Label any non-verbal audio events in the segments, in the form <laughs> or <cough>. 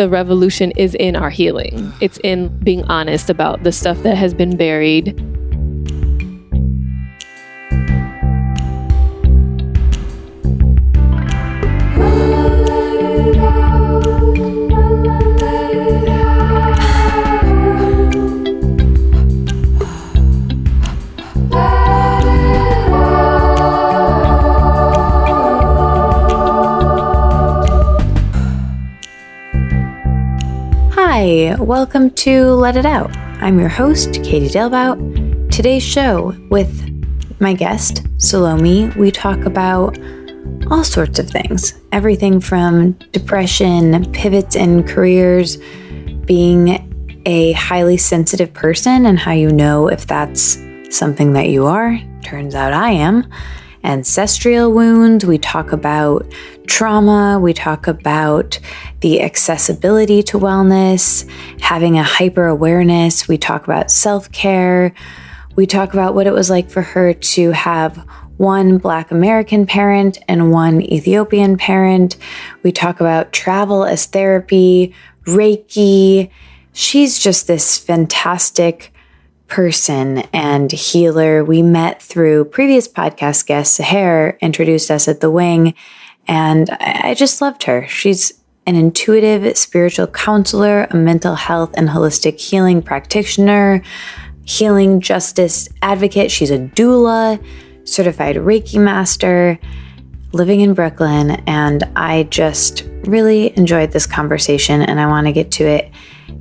the revolution is in our healing. It's in being honest about the stuff that has been buried. Welcome to Let It Out. I'm your host, Katie Dalebout. Today's show with my guest, Salome, we talk about all sorts of things. Everything from depression, pivots in careers, being a highly sensitive person and how you know if that's something that you are. Turns out I am. Ancestral wounds, we talk about trauma, we talk about the accessibility to wellness, having a hyper awareness, we talk about self care, we talk about what it was like for her to have one Black American parent and one Ethiopian parent. We talk about travel as therapy, Reiki. She's just this fantastic person and healer. We met through previous podcast guest, Sahar, introduced us at the wing, and I just loved her. She's an intuitive spiritual counselor, a mental health and holistic healing practitioner, healing justice advocate. She's a doula, certified Reiki master, living in Brooklyn. And I just really enjoyed this conversation and I want to get to it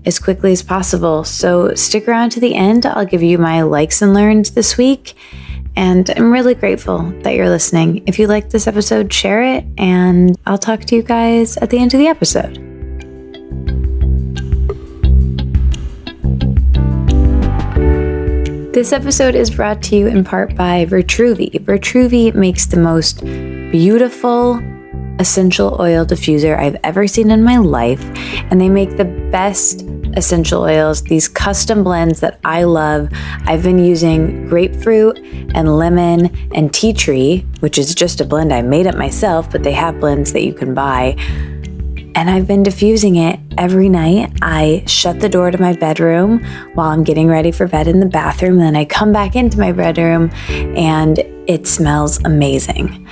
as quickly as possible. So stick around to the end. I'll give you my likes and learns this week. And I'm really grateful that you're listening. If you like this episode, share it, and I'll talk to you guys at the end of the episode. This episode is brought to you in part by Vitruvi. Vitruvi makes the most beautiful essential oil diffuser I've ever seen in my life, and they make the best essential oils, these custom blends that I love. I've been using grapefruit and lemon and tea tree, which is just a blend I made up myself, but they have blends that you can buy. And I've been diffusing it every night. I shut the door to my bedroom while I'm getting ready for bed in the bathroom. Then I come back into my bedroom and it smells amazing.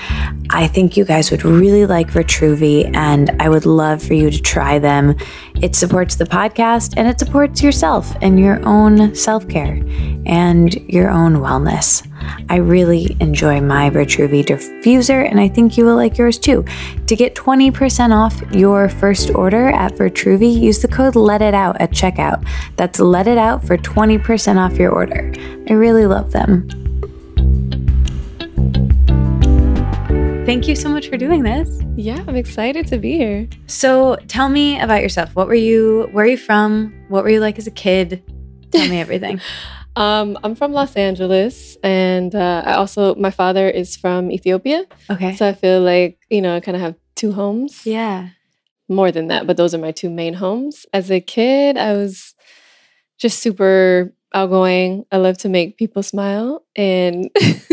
I think you guys would really like Vitruvi, and I would love for you to try them. It supports the podcast and it supports yourself and your own self care and your own wellness. I really enjoy my Vitruvi diffuser, and I think you will like yours too. To get 20% off your first order at Vitruvi, use the code Let It Out at checkout. That's Let It Out for 20% off your order. I really love them. Thank you so much for doing this. Yeah, I'm excited to be here. So, tell me about yourself. What were you? Where are you from? What were you like as a kid? Tell me everything. <laughs> um, I'm from Los Angeles, and uh, I also my father is from Ethiopia. Okay. So I feel like you know I kind of have two homes. Yeah. More than that, but those are my two main homes. As a kid, I was just super outgoing. I love to make people smile, and <laughs>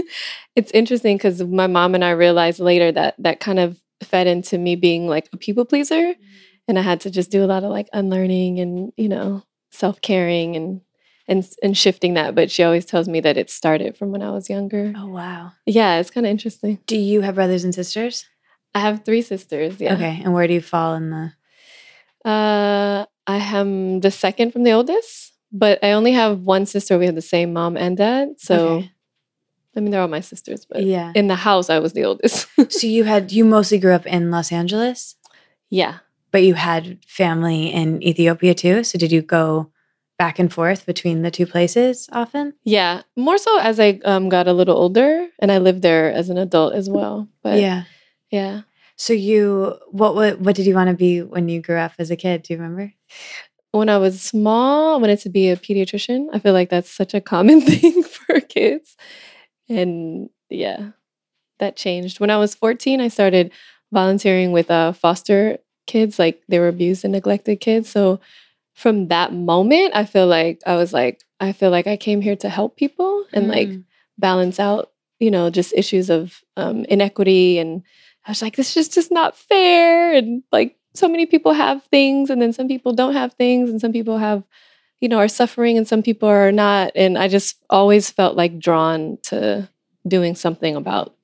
it's interesting because my mom and I realized later that that kind of fed into me being like a people pleaser. Mm-hmm. And I had to just do a lot of like unlearning and, you know, self caring and and and shifting that. But she always tells me that it started from when I was younger. Oh wow. Yeah, it's kind of interesting. Do you have brothers and sisters? I have three sisters. Yeah. Okay. And where do you fall in the uh I am the second from the oldest, but I only have one sister. We have the same mom and dad. So okay. I mean, they're all my sisters, but yeah, in the house, I was the oldest. <laughs> so you had you mostly grew up in Los Angeles, yeah, but you had family in Ethiopia too. So did you go back and forth between the two places often? Yeah, more so as I um, got a little older, and I lived there as an adult as well. But yeah, yeah. So you, what, what, what did you want to be when you grew up as a kid? Do you remember? When I was small, I wanted to be a pediatrician. I feel like that's such a common <laughs> thing for kids. And yeah, that changed. When I was 14, I started volunteering with uh, foster kids, like they were abused and neglected kids. So from that moment, I feel like I was like, I feel like I came here to help people and mm. like balance out, you know, just issues of um, inequity. And I was like, this is just not fair. And like so many people have things and then some people don't have things and some people have you know are suffering and some people are not. And i just always felt like drawn to doing something about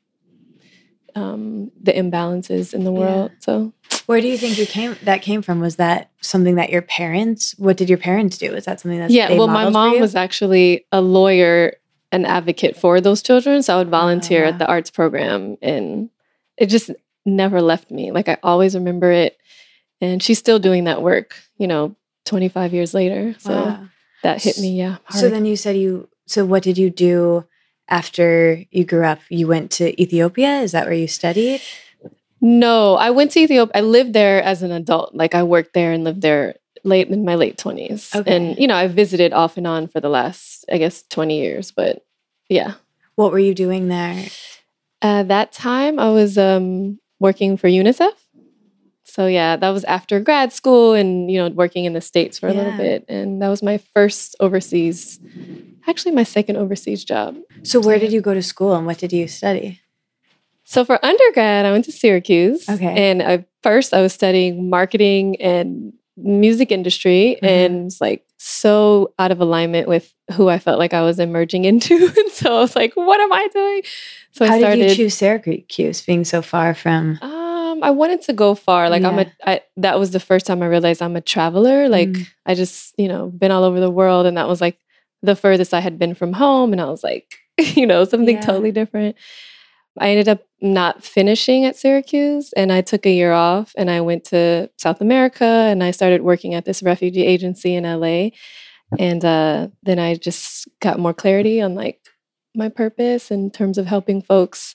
um, the imbalances in the world yeah. so. Where do you think you came that came from? Was that something that your parents what did your parents do? Is that something that yeah well my mom was actually a lawyer an advocate for those children so i would volunteer oh, wow. at the arts program and it just never left me. Like i always remember it and she's still doing that work you know 25 years later. So wow. that hit me yeah hard. so then you said you so what did you do after you grew up? You went to ethiopia? Is that where you studied? No i went to ethiopia i lived there as an adult. Like i worked there and lived there late in my late 20s okay. and you know i visited off and on for the last i guess 20 years but yeah. What were you doing there? At that time i was um, working for unicef so yeah, that was after grad school and you know working in the states for a yeah. little bit, and that was my first overseas, actually my second overseas job. So where did you go to school and what did you study? So for undergrad, I went to Syracuse. Okay. And I, first, I was studying marketing and music industry, mm-hmm. and it's like so out of alignment with who I felt like I was emerging <laughs> into. and so I was like, "What am I doing?" So how I started, did you choose Syracuse, being so far from? Uh, I wanted to go far. Like yeah. I'm a I, that was the first time I realized I'm a traveler. Like mm. I just, you know, been all over the world and that was like the furthest I had been from home and I was like, <laughs> you know, something yeah. totally different. I ended up not finishing at Syracuse and I took a year off and I went to South America and I started working at this refugee agency in LA. And uh, then I just got more clarity on like my purpose in terms of helping folks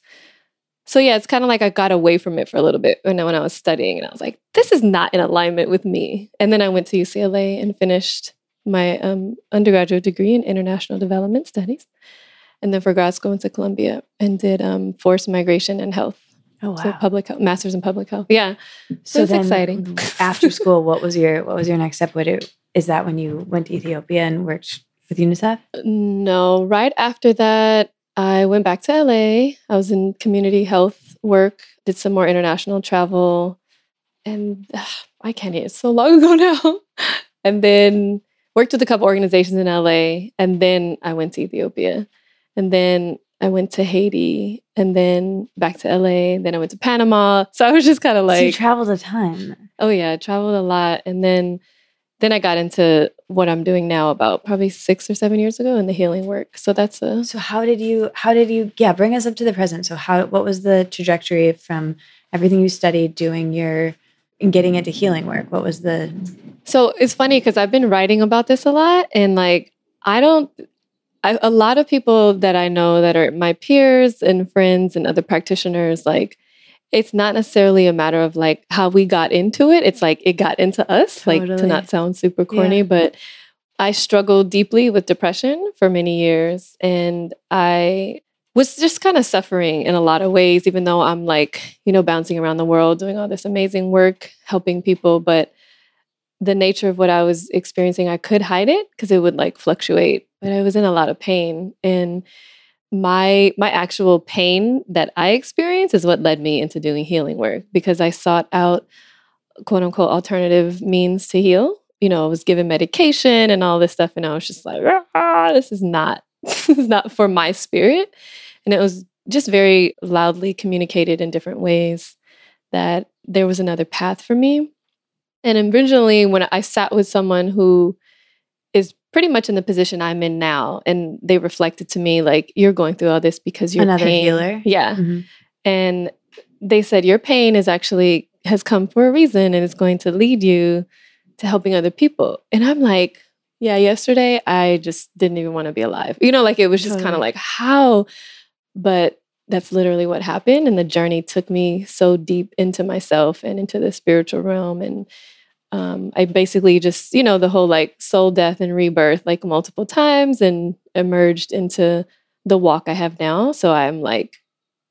so yeah, it's kind of like I got away from it for a little bit when, when I was studying, and I was like, this is not in alignment with me. And then I went to UCLA and finished my um, undergraduate degree in international development studies, and then for grad school went to Columbia and did um, forced migration and health. Oh wow! So public health, masters in public health. Yeah, so, so it's exciting. <laughs> after school, what was your what was your next step? What it, is that when you went to Ethiopia and worked with UNICEF? No, right after that, I went back to LA. I was in community health work, did some more international travel, and uh, I can't. It's so long ago <laughs> now. and then worked with a couple organizations in LA, and then I went to Ethiopia, and then I went to Haiti, and then back to LA. Then I went to Panama. So I was just kind of like, so you traveled a ton. Oh yeah, I traveled a lot, and then then I got into what I'm doing now about probably six or seven years ago in the healing work. So that's a So how did you how did you yeah, bring us up to the present. So how what was the trajectory from everything you studied doing your and getting into healing work? What was the So it's funny because I've been writing about this a lot and like I don't I, a lot of people that I know that are my peers and friends and other practitioners like it's not necessarily a matter of like how we got into it. It's like it got into us, totally. like to not sound super corny, yeah. but I struggled deeply with depression for many years and I was just kind of suffering in a lot of ways, even though I'm like, you know, bouncing around the world doing all this amazing work, helping people. But the nature of what I was experiencing, I could hide it because it would like fluctuate, but I was in a lot of pain. And my my actual pain that I experienced is what led me into doing healing work because I sought out quote unquote alternative means to heal. You know, I was given medication and all this stuff, and I was just like, ah, this is not <laughs> this is not for my spirit. And it was just very loudly communicated in different ways that there was another path for me. And originally, when I sat with someone who pretty much in the position I'm in now. And they reflected to me like, you're going through all this because you're another pain. healer. Yeah. Mm-hmm. And they said your pain is actually has come for a reason and it's going to lead you to helping other people. And I'm like, yeah, yesterday I just didn't even want to be alive. You know, like it was just totally. kind of like, how? But that's literally what happened. And the journey took me so deep into myself and into the spiritual realm. And um, I basically just, you know, the whole like soul death and rebirth like multiple times and emerged into the walk I have now. So I'm like,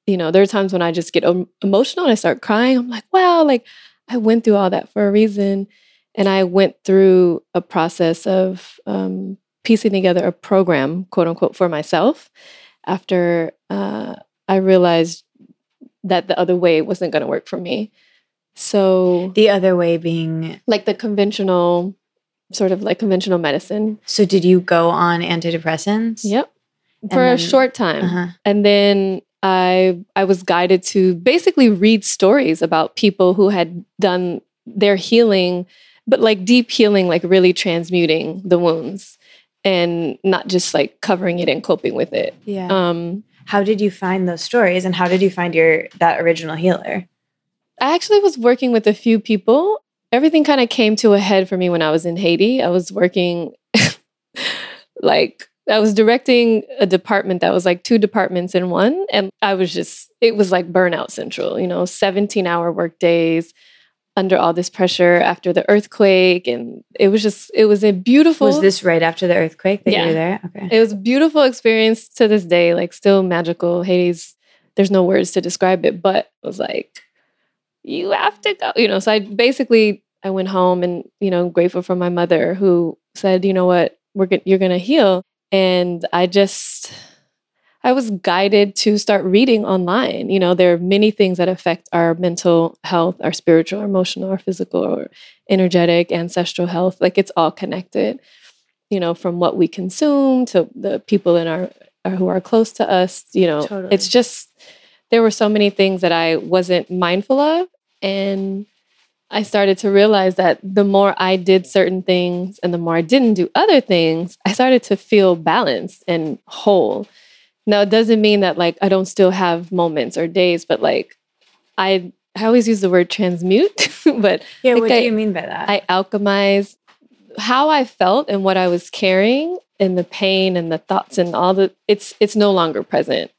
you know, there are times when I just get emotional and I start crying. I'm like, wow, like I went through all that for a reason. And I went through a process of um, piecing together a program, quote unquote, for myself after uh, I realized that the other way wasn't going to work for me. So, The other way being like the conventional, sort of like conventional medicine. so did you go on antidepressants? Yep. For a short time. Uh-huh. And then I I was guided to basically read stories about people who had done their healing, but like deep healing, like really transmuting the wounds and not just like covering it and coping with it. Yeah. Um, how did you find those stories and how did you find your that original healer? I actually was working with a few people. Everything kind of came to a head for me when I was in Haiti. I was working <laughs> like I was directing a department that was like two departments in one. And I was just, it was like burnout central, you know, 17 hour work days under all this pressure after the earthquake. And it was just, it was a beautiful, Was this right after the earthquake that you were there? Okay. it was a beautiful experience to this day, like still magical. Haiti's, there's no words to describe it, but it was like, you have to go, you know. So I basically, I went home and, you know, grateful for my mother who said, you know what, we're go- you're going to heal. And I just, I was guided to start reading online. You know, there are many things that affect our mental health, our spiritual, our emotional, our physical, or energetic, ancestral health. Like it's all connected. You know, from what we consume to the people in our uh, who are close to us. You know, Totally. it's just there were so many things that I wasn't mindful of, and I started to realize that the more I did certain things and the more I didn't do other things, I started to feel balanced and whole. Now, it doesn't mean that like I don't still have moments or days, but like I I always use the word transmute, <laughs> but yeah, like what I- do you mean by that? I alchemized how I felt and what I was carrying and the pain and the thoughts and all the it's it's no longer present.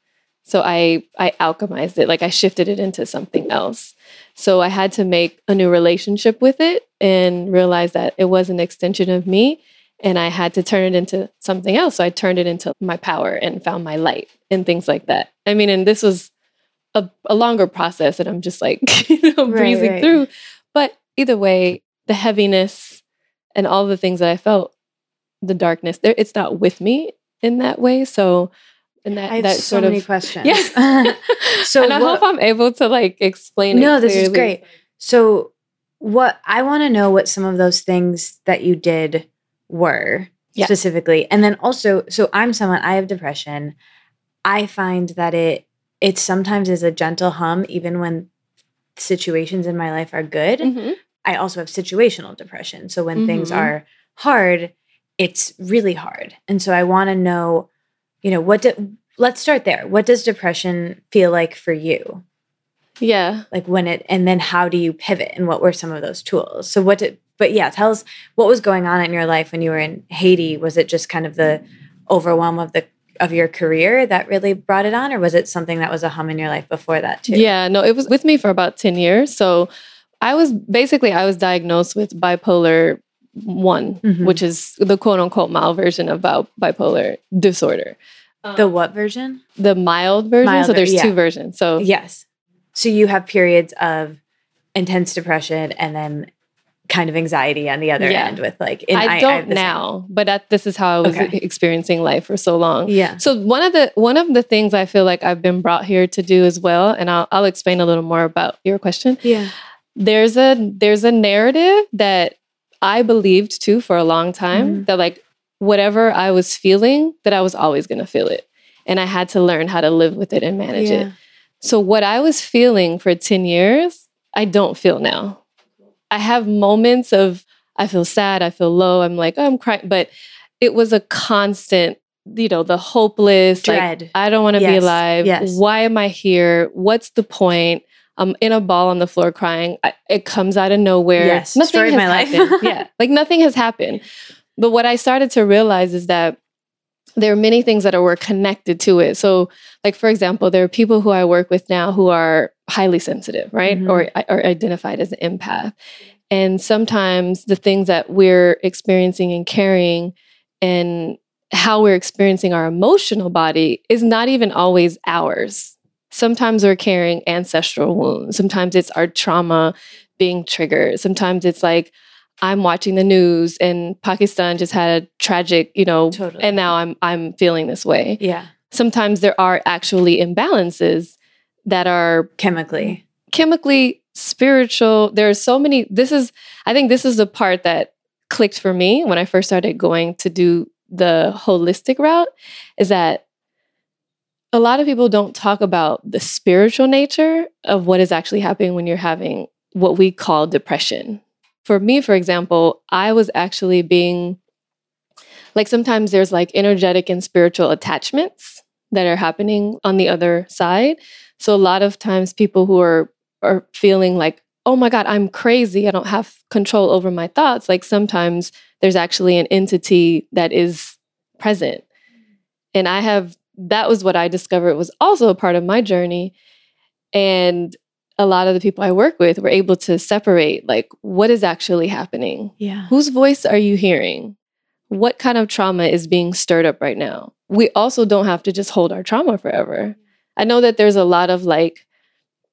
So I I alchemized it, like I shifted it into something else. So I had to make a new relationship with it and realize that it was an extension of me and I had to turn it into something else. So I turned it into my power and found my light and things like that. I mean, and this was a, a longer process that I'm just like, <laughs> you know, Right, breezing right. through. But either way, the heaviness and all the things that I felt, the darkness, there it's not with me in that way. So and that I have that so sort many of <laughs> questions. yeah. <laughs> So and I what- hope I'm able to like explain it. no, this is great. So what I want to know what some of those things that you did were Yeah. specifically. And then also, so I'm someone I have depression. I find that it it sometimes is a gentle hum even when situations in my life are good. Mhm. I also have situational depression. So when things Mhm. are hard, it's really hard. And so I want to know, you know, what do, let's start there. What does depression feel like for you? Yeah. Like when it and then how do you pivot and what were some of those tools? So what did but yeah, tell us what was going on in your life when you were in Haiti? Was it just kind of the overwhelm of the of your career that really brought it on or was it something that was a hum in your life before that too? Yeah, no, it was with me for about 10 years. So I was basically I was diagnosed with bipolar 1, Mhm. which is the quote unquote mild version of bipolar disorder. The what version? the mild version, Mild so there's yeah. two versions. So Yes. So you have periods of intense depression and then kind of anxiety on the other Yeah. end with like I don't same. now, but that, this is how I was Okay. experiencing life for so long. Yeah. So one of the one of the things I feel like I've been brought here to do as well, and I'll I'll explain a little more about your question. Yeah. There's a there's a narrative that I believed too for a long time Mm-hmm. that like whatever I was feeling, that I was always gonna feel it. And I had to learn how to live with it and manage it. So what I was feeling for 10 years, I don't feel now. I have moments of I feel sad, I feel low, I'm like, oh, I'm crying, but it was a constant, you know, the hopeless like Dread. I don't want to be alive. yes. Why am I here? What's the point? I'm in a ball on the floor crying. I, it comes out of nowhere. Yes, nothing has of my life. happened. <laughs> yeah, like nothing has happened. But what I started to realize is that there are many things that are were connected to it. So, like for example, there are people who I work with now who are highly sensitive, right, Mhm. or are identified as an empath. And sometimes the things that we're experiencing and carrying, and how we're experiencing our emotional body is not even always ours. Sometimes we're carrying ancestral wounds. Sometimes it's our trauma being triggered. Sometimes it's like I'm watching the news and Pakistan just had a tragic, you know, Totally. and now I'm I'm feeling this way. Yeah. Sometimes there are actually imbalances that are Chemically. chemically spiritual. There are so many. This is, I think, this is the part that clicked for me when I first started going to do the holistic route. Is that a lot of people don't talk about the spiritual nature of what is actually happening when you're having what we call depression. For me, for example, I was actually being like sometimes there's like energetic and spiritual attachments that are happening on the other side. So a lot of times people who are are feeling like, "Oh my god, I'm crazy. I don't have control over my thoughts." Like sometimes there's actually an entity that is present. And I have that was what I discovered was also a part of my journey. And a lot of the people I work with were able to separate like what is actually happening. Yeah. Whose voice are you hearing? What kind of trauma is being stirred up right now? We also don't have to just hold our trauma forever. I know that there's a lot of like,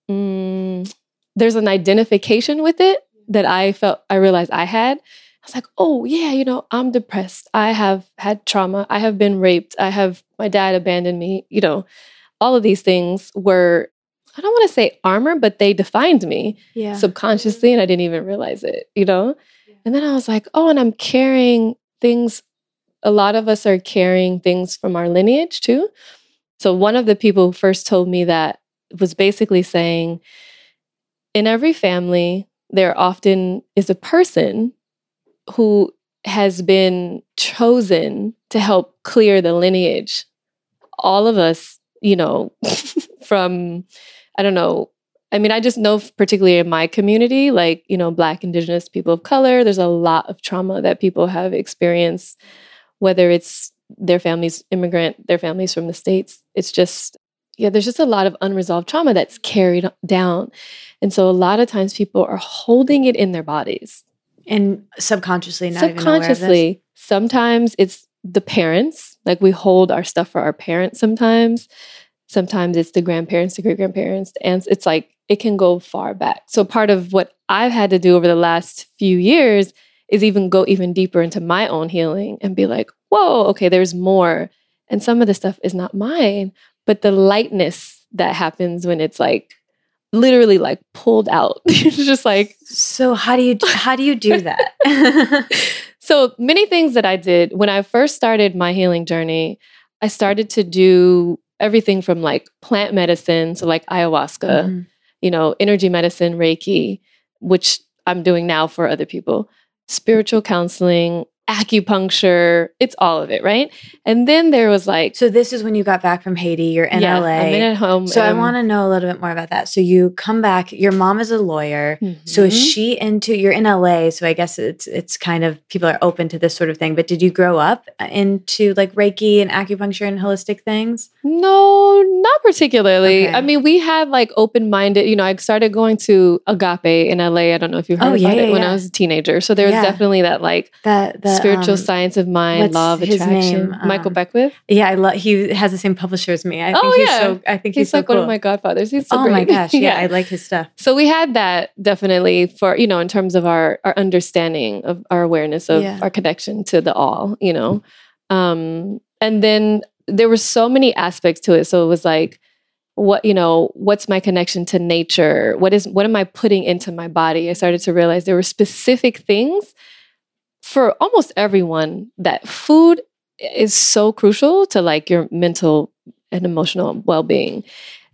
mm, there's an identification with it that I felt, I realized I had. I was like, oh, yeah, you know, I'm depressed. I have had trauma. I have been raped. I have, my dad abandoned me. You know, all of these things were I don't want to say armor, but they defined me Yeah. subconsciously and I didn't even realize it, you know? And then I was like, oh, and I'm carrying things. A lot of us are carrying things from our lineage too. So one of the people who first told me that was basically saying, in every family, there often is a person who has been chosen to help clear the lineage. All of us, you know, <laughs> from I don't know. I mean, I just know, particularly in my community, like, you know, Black, Indigenous people of color, there's a lot of trauma that people have experienced, whether it's their families immigrant, their families from the States. It's just, yeah, there's just a lot of unresolved trauma that's carried down. And so a lot of times people are holding it in their bodies. and subconsciously, not even aware of this. Subconsciously, sometimes it's the parents, like we hold our stuff for our parents sometimes. Sometimes it's the grandparents, the great grandparents, and it's like it can go far back. So part of what I've had to do over the last few years is even go even deeper into my own healing and be like, whoa, okay, there's more. And some of the stuff is not mine, but the lightness that happens when it's like literally like pulled out. <laughs> it's just like So how do you how do you do that? <laughs> so many things that I did when I first started my healing journey, I started to do everything from like plant medicine, to like ayahuasca, Mhm. you know, energy medicine, Reiki, which I'm doing now for other people, spiritual counseling, acupuncture, it's all of it, right? And then there was like, So this is when you got back from Haiti. You're in yeah, LA. I'm in at home. so I um, want to know a little bit more about that. So you come back. Your mom is a lawyer. So is mhm. she into? You're in LA, so I guess it's it's kind of people are open to this sort of thing. But did you grow up into like Reiki and acupuncture and holistic things? No, not particularly. Okay. I mean, we had like open minded, you know, I started going to Agape in LA. I don't know if you heard Oh, about yeah, it when. I was a teenager. So there was definitely that like That the spiritual um, science of mind, law of attraction. name? Michael Um, Beckwith. Yeah, I love. He has the same publisher as me. I think Oh, he's yeah. so. I think he's, He's, so like cool. one of my godfathers. He's so oh my great. gosh! <laughs> Yeah, I like his stuff. so we had that definitely for you know in terms of our our understanding of our awareness of Yeah. our connection to the all you know um and then there were so many aspects to it so it was like what you know what's my connection to nature what is what am i putting into my body i started to realize there were specific things for almost everyone that food is so crucial to like your mental and emotional well-being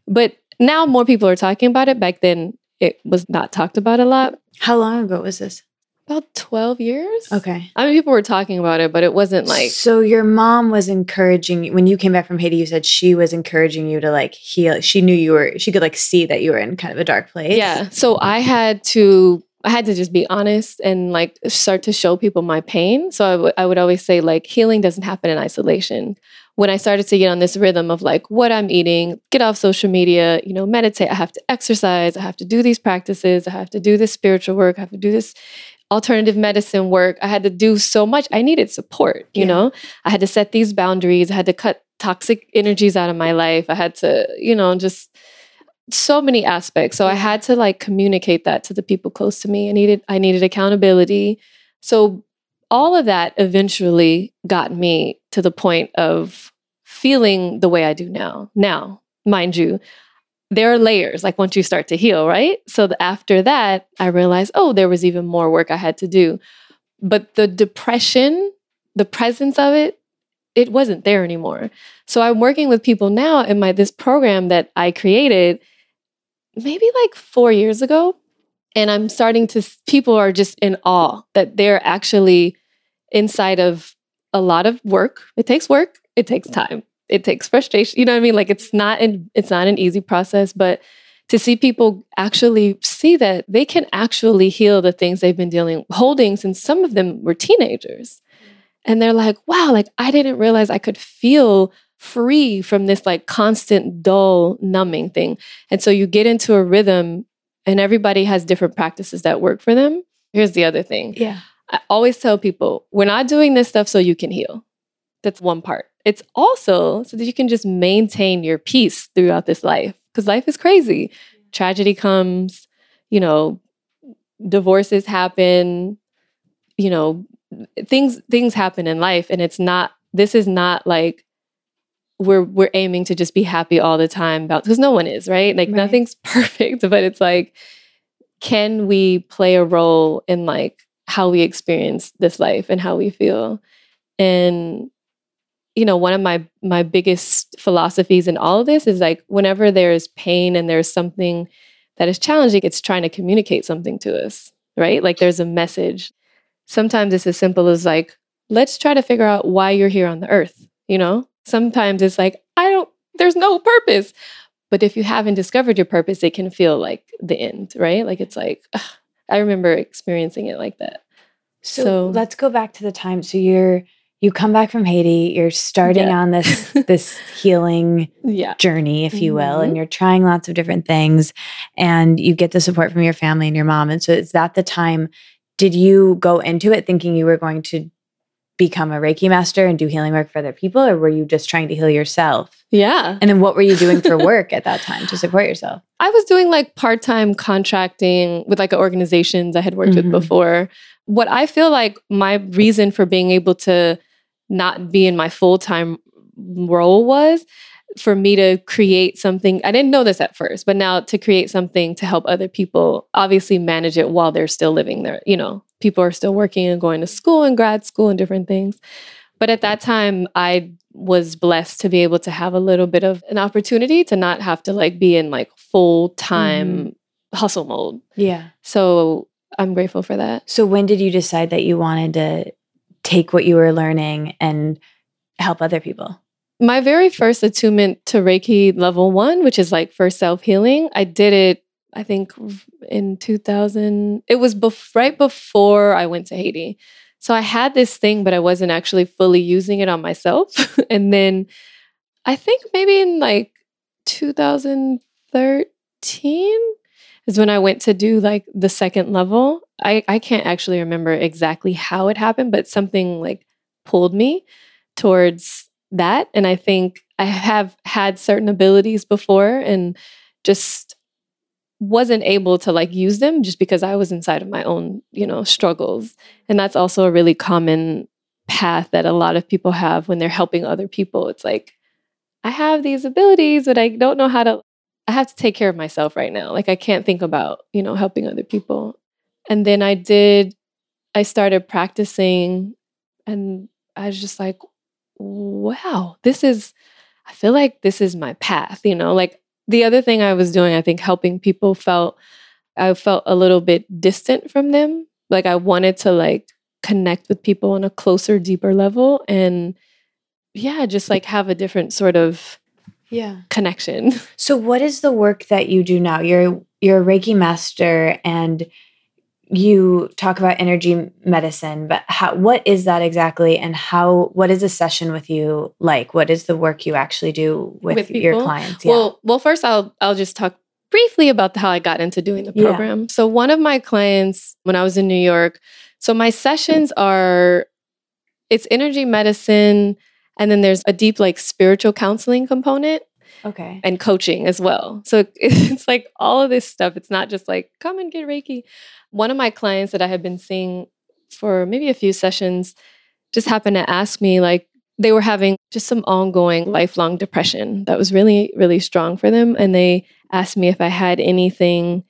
but now more people are talking about it back then it was not talked about a lot How long ago was this? about 12 years Okay. i mean people were talking about it but it wasn't like so your mom was encouraging you when you came back from Haiti. You said she was encouraging you to like heal. She knew you were. She could like see that you were in kind of a dark place. Yeah. So I had to I had to just be honest and like start to show people my pain. So I would- would always say like healing doesn't happen in isolation. When I started to get on this rhythm of like what I'm eating, get off social media, you know, meditate, I have to exercise, I have to do these practices, I have to do this spiritual work, I have to do this alternative medicine work. I had to do so much. I needed support, you Yeah. know. I had to set these boundaries. I had to cut toxic energies out of my life. I had to, you know, just so many aspects. So I mm-hmm. had to like communicate that to the people close to me. I needed I needed accountability. So all of that eventually got me to the point of feeling the way I do now. Now, mind you, there are layers like once you start to heal, right? So after that, I realized, oh, there was even more work I had to do. But the depression, the presence of it, it wasn't there anymore. So I'm working with people now in my this program that I created maybe like 4 years ago and I'm starting to people are just in awe that they're actually inside of a lot of work. It takes work, it takes time it takes frustration. You know what I mean? Like it's not an it's not an easy process, but to see people actually see that they can actually heal the things they've been dealing holding since some of them were teenagers. Mm. And they're like, wow, like I didn't realize I could feel free from this like constant dull numbing thing. And so you get into a rhythm and everybody has different practices that work for them. Here's the other thing. Yeah. I always tell people, we're not doing this stuff so you can heal. That's one part. It's also so that you can just maintain your peace throughout this life because life is crazy. Tragedy comes, you know, divorces happen, you know, things things happen in life and it's not this is not like we're we're aiming to just be happy all the time about because no one is, right? Like right. nothing's <laughs> perfect, but it's like can we play a role in like how we experience this life and how we feel? And you know one of my my biggest philosophies in all of this is like whenever there's pain and there's something that is challenging it's trying to communicate something to us right like there's a message sometimes it's as simple as like let's try to figure out why you're here on the earth you know sometimes it's like i don't there's no purpose but if you haven't discovered your purpose it can feel like the end right like it's like ugh, <sighs> i remember experiencing it like that so, so let's go back to the time so you're you come back from Haiti, you're starting yeah. on this <laughs> this healing yeah. journey, if you will, mm-hmm. and you're trying lots of different things and you get the support from your family and your mom. And so is that the time did you go into it thinking you were going to become a Reiki master and do healing work for other people or were you just trying to heal yourself? Yeah. And then what were you doing for <laughs> work at that time to support yourself? I was doing like part-time contracting with like organizations I had worked mm-hmm. with before. What I feel like my reason for being able to not be in my full time role was for me to create something. I didn't know this at first, but now to create something to help other people obviously manage it while they're still living there. You know, people are still working and going to school and grad school and different things. But at that time, I was blessed to be able to have a little bit of an opportunity to not have to like be in like full time mm-hmm. hustle mode. Yeah. So I'm grateful for that. So when did you decide that you wanted to take what you were learning and help other people? My very first attunement to Reiki level one, which is like for self healing, I did it, I think in 2000. It was bef- right before I went to Haiti. So I had this thing, but I wasn't actually fully using it on myself. <laughs> and then I think maybe in like 2013 is when I went to do like the second level. I, I can't actually remember exactly how it happened, but something like pulled me towards that. And I think I have had certain abilities before and just wasn't able to like use them just because I was inside of my own, you know, struggles. And that's also a really common path that a lot of people have when they're helping other people. It's like, I have these abilities, but I don't know how to I have to take care of myself right now. Like I can't think about, you know, helping other people. And then I did I started practicing and I was just like, wow, this is I feel like this is my path, you know? Like the other thing I was doing, I think helping people felt I felt a little bit distant from them. Like I wanted to like connect with people on a closer, deeper level and yeah, just like have a different sort of yeah connection. <laughs> So what is the work that you do now? You're you're a Reiki master and you talk about energy medicine, but how what is that exactly and how what is a session with you like? What is the work you actually do with, with your clients? Yeah. Well, well first I'll I'll just talk briefly about how I got into doing the program. Yeah. So one of my clients when I was in New York, so my sessions are it's energy medicine and then there's a deep, like, spiritual counseling component. Okay. And coaching as well. So <laughs> it's like all of this stuff. It's not just like, come and get Reiki. One of my clients that I had been seeing for maybe a few sessions just happened to ask me, like, they were having just some ongoing mm-hmm. lifelong depression that was really, really strong for them. And they asked me if I had anything,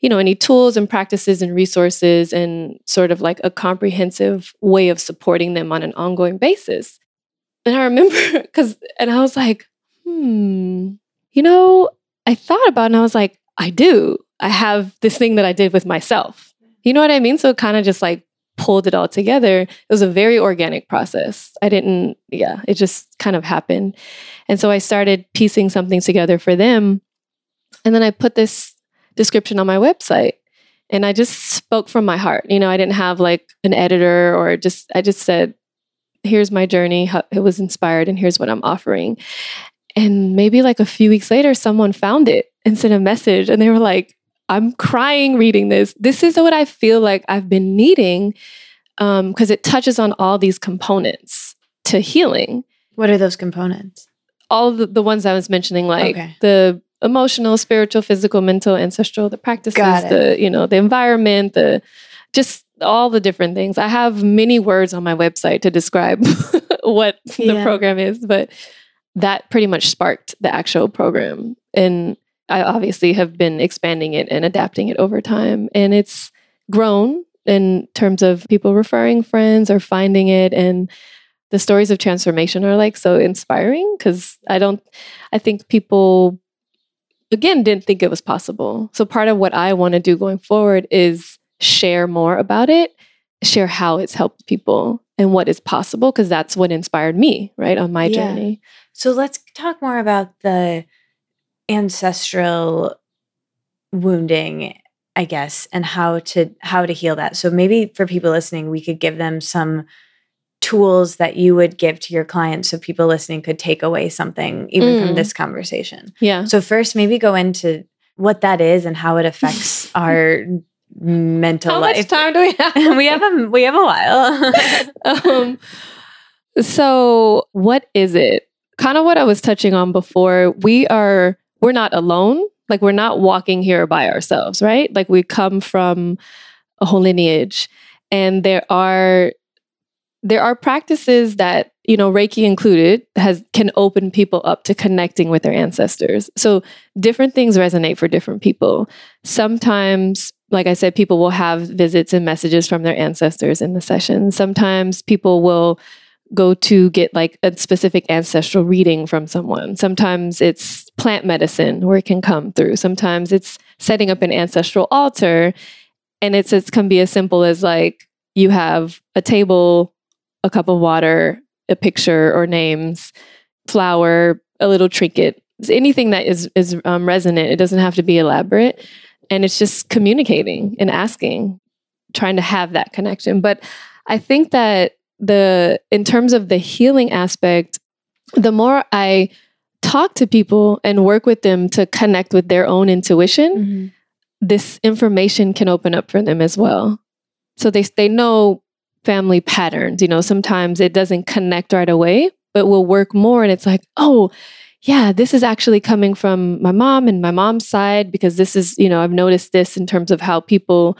you know, any tools and practices and resources and sort of like a comprehensive way of supporting them on an ongoing basis. And I remember <laughs> because, and I was like, hmm, you know, I thought about and I was like, I do. I have this thing that I did with myself. You know what I mean? So it kind of just like pulled it all together. It was a very organic process. I didn't, yeah, it just kind of happened. And so I started piecing something together for them. And then I put this description on my website and I just spoke from my heart. You know, I didn't have like an editor or just, I just said, here's my journey. It was inspired and here's what I'm offering. And maybe like a few weeks later, someone found it and sent a message and they were like, I'm crying reading this. This is what I feel like I've been needing because um, it touches on all these components to healing. What are those components? All the, the ones I was mentioning, like okay. the emotional, spiritual, physical, mental, ancestral, the practices, the you know, the environment, the just all the different things. I have many words on my website to describe <laughs> what yeah. the program is, but that pretty much sparked the actual program. And I obviously have been expanding it and adapting it over time. And it's grown in terms of people referring friends or finding it. And the stories of transformation are like so inspiring because I don't, I think people, again, didn't think it was possible. So part of what I want to do going forward is share more about it, share how it's helped people and what is possible because that's what inspired me, right, on my yeah. journey. So let's talk more about the ancestral wounding i guess and how to how to heal that so maybe for people listening we could give them some tools that you would give to your clients so people listening could take away something even mm. from this conversation yeah so first maybe go into what that is and how it affects <laughs> our mental how life. much time do we <laughs> have we have a we have a while <laughs> um, so what is it kind of what i was touching on before we are we're not alone. Like we're not walking here by ourselves, right? Like we come from a whole lineage and there are there are practices that you know reiki included has can open people up to connecting with their ancestors so different things resonate for different people sometimes like i said people will have visits and messages from their ancestors in the session sometimes people will go to get like a specific ancestral reading from someone. Sometimes it's plant medicine where it can come through. Sometimes it's setting up an ancestral altar. And it's it can be as simple as like you have a table, a cup of water, a picture or names, flower, a little trinket, anything that is is um, resonant. It doesn't have to be elaborate, and it's just communicating and asking, trying to have that connection. But I think that the in terms of the healing aspect, the more I talk to people and work with them to connect with their own intuition, mm-hmm. this information can open up for them as well. So they they know family patterns, you know, sometimes it doesn't connect right away, but will work more and it's like, "Oh, yeah, this is actually coming from my mom and my mom's side because this is, you know, I've noticed this in terms of how people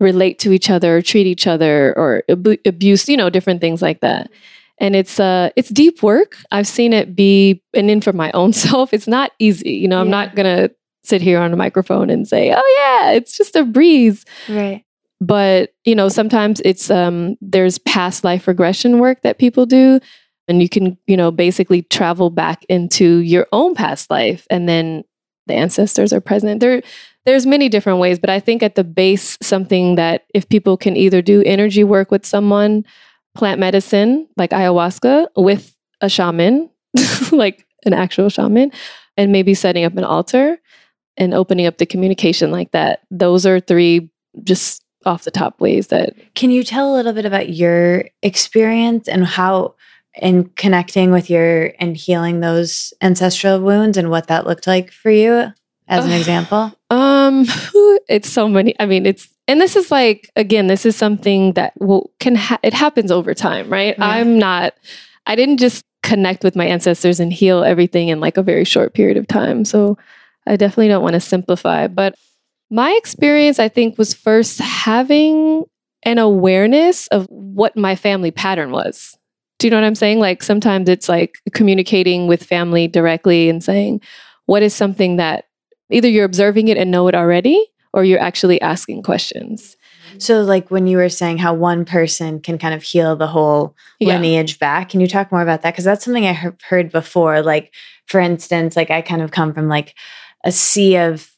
relate to each other, treat each other, or ab- abuse, you know, different things like that. And it's uh it's deep work. I've seen it be and in for my own <laughs> self, it's not easy. You know, I'm not gonna sit here on a microphone and say, oh yeah, it's just a breeze. Right. But, you know, sometimes it's um there's past life regression work that people do. And you can, you know, basically travel back into your own past life and then the ancestors are present. There there's many different ways, but I think at the base, something that if people can either do energy work with someone, plant medicine like ayahuasca with a shaman, <laughs> like an actual shaman, and maybe setting up an altar and opening up the communication like that. Those are three just off the top ways that. Can you tell a little bit about your experience and how? In connecting with your and healing those ancestral wounds and what that looked like for you as an example? Um, it's so many. I mean, it's and this is like again, this is something that will can ha- it happens over time, right? Yeah. I'm not. I didn't just connect with my ancestors and heal everything in like a very short period of time. So I definitely don't want to simplify, but my experience, I think, was first having an awareness of what my family pattern was. Do you know what I'm saying? Like sometimes it's like communicating with family directly and saying, what is something that Either you're observing it and know it already, or you're actually asking questions. So, like when you were saying how one person can kind of heal the whole Yeah. lineage back, can you talk more about that? Because that's something I have heard before. Like, for instance, like I kind of come from like a sea of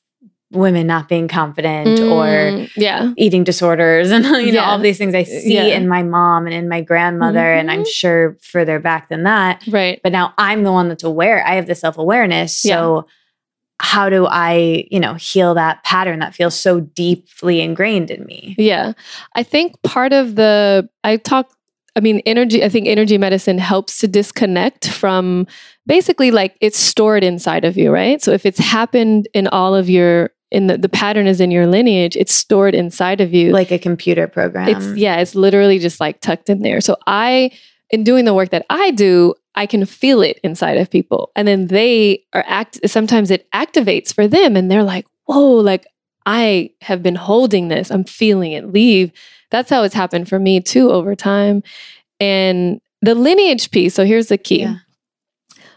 women not being confident or Mm, yeah. eating disorders and <laughs> you know all these things I see Yeah. in my mom and in my grandmother and I'm Mhm. sure further back than that. Right. But now I'm the one that's aware. I have the self-awareness. So how do I, you know, heal that pattern that feels so deeply ingrained in me? Yeah. I think part of the, I talk, I mean, energy, I think energy medicine helps to disconnect from basically like it's stored inside of you, right? So if it's happened in all of your, in the, the pattern is in your lineage, it's stored inside of you. Like a computer program. it's, yeah, it's literally just like tucked in there. So I, in doing the work that I do, I can feel it inside of people. And then they are act, sometimes it activates for them and they're like, whoa, like I have been holding this. I'm feeling it leave. That's how it's happened for me too over time. And the lineage piece. So here's the key Yeah.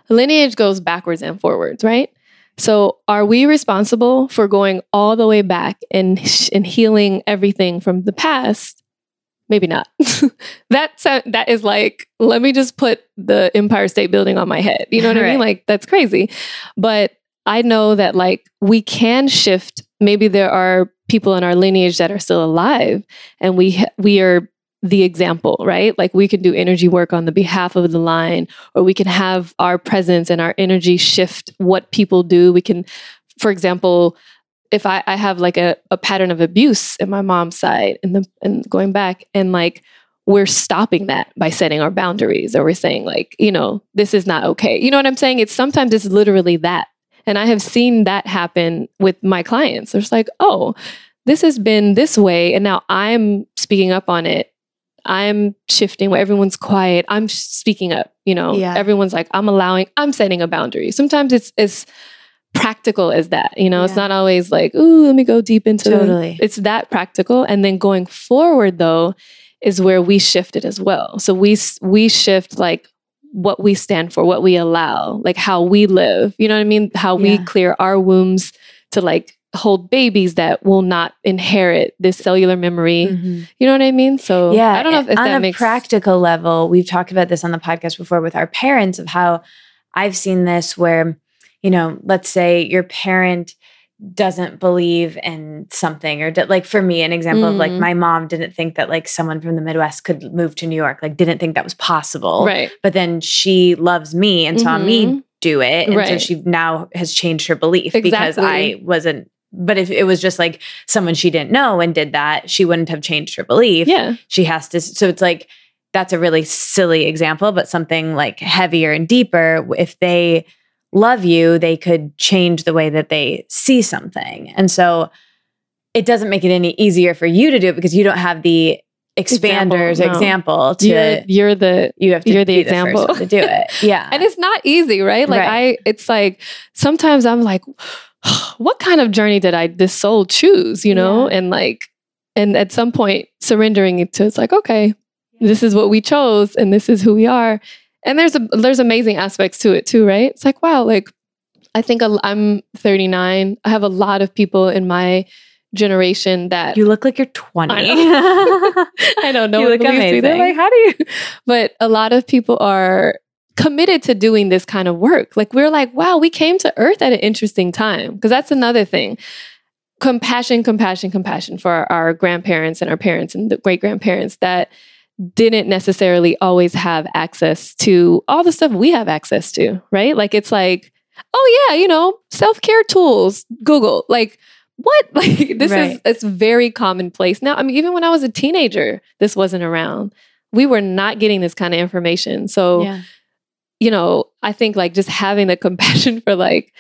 lineage goes backwards and forwards, right? So are we responsible for going all the way back and, and healing everything from the past? Maybe not. <laughs> that that is like, let me just put the Empire State Building on my head. You know what I mean? Like that's crazy. But I know that like we can shift. Maybe there are people in our lineage that are still alive, and we we are the example, right? Like we can do energy work on the behalf of the line, or we can have our presence and our energy shift what people do. We can, for example, if I, I have like a, a pattern of abuse in my mom's side and the and going back and like we're stopping that by setting our boundaries or we're saying like you know this is not okay. You know what i'm saying? It's sometimes it's literally that. And i have seen that happen with my clients. It's like oh this has been this way and now i'm speaking up on it i'm shifting where everyone's quiet. I'm speaking up you know? Yeah. everyone's like i'm allowing i'm setting a boundary. Sometimes it's it's practical as that you know? It's not always like ooh let me go deep into the-" Totally. it's that practical. And then going forward though is where we shift it as well. So we we shift like what we stand for what we allow like how we live. You know what i mean? How we Yeah. clear our wombs to like hold babies that will not inherit this cellular memory Mhm. you know what i mean so Yeah. i don't know if, if on that a makes practical level, we've talked about this on the podcast before with our parents of how I've seen this where, you know, let's say your parent doesn't believe in something or d- like for me an example of like Mm. my mom didn't think that like someone from the midwest could move to new york like didn't think that was possible right but then she loves me and saw me Mhm. do it and so she now has changed her belief because i wasn't but if it was just like someone she didn't know and did that she wouldn't have changed her belief. Yeah. She has to so it's like that's a really silly example but something like heavier and deeper. If they love you they could change the way that they see something. And so it doesn't make it any easier for you to do it because you don't have the expanders no. example to you're, you're the you have to you're the be the first example. one to do it. <laughs> Yeah. And it's not easy right? Like Right. i it's like sometimes i'm like <gasps> what kind of journey did i this soul choose you know Yeah. and like and at some point surrendering it to it's like okay this is what we chose and this is who we are and there's a there's amazing aspects to it too right it's like wow like i think I'm 39 i have a lot of people in my generation that you look like you're 20 I <laughs> <laughs> I don't know. You look believes me. They're amazing. like, how do you? <laughs> But a lot of people are committed to doing this kind of work. Like we're like, wow, we came to Earth at an interesting time because that's another thing. Compassion, compassion, compassion for our, our grandparents and our parents and the great grandparents that didn't necessarily always have access to all the stuff we have access to, right? Like it's like, oh yeah, you know, self-care tools, Google. Like what? <laughs> Like this is it's very commonplace. Now, I mean, even when I was a teenager, this wasn't around. We were not getting this kind of information. So, yeah you know, I think like just having the <laughs> compassion for like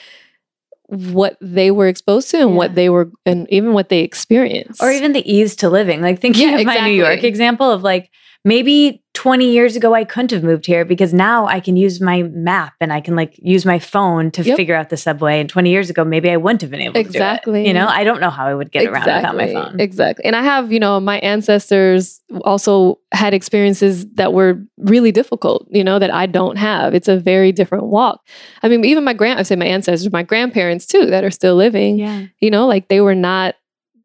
what they were exposed to and Yeah. what they were and even what they experienced. or even the ease to living. Like thinking Yeah, of my New York example of like maybe 20 years ago I couldn't have moved here because now I can use my map and I can like use my phone to Yep. figure out the subway. And 20 years ago, maybe I wouldn't have been able to do Exactly. You know, I don't know how I would get around without my phone. Exactly. And I have, you know, my ancestors also had experiences that were really difficult, you know, that I don't have. It's a very different walk. I mean, even my grand I say my ancestors, my grandparents too, that are still living, Yeah. you know, like they were not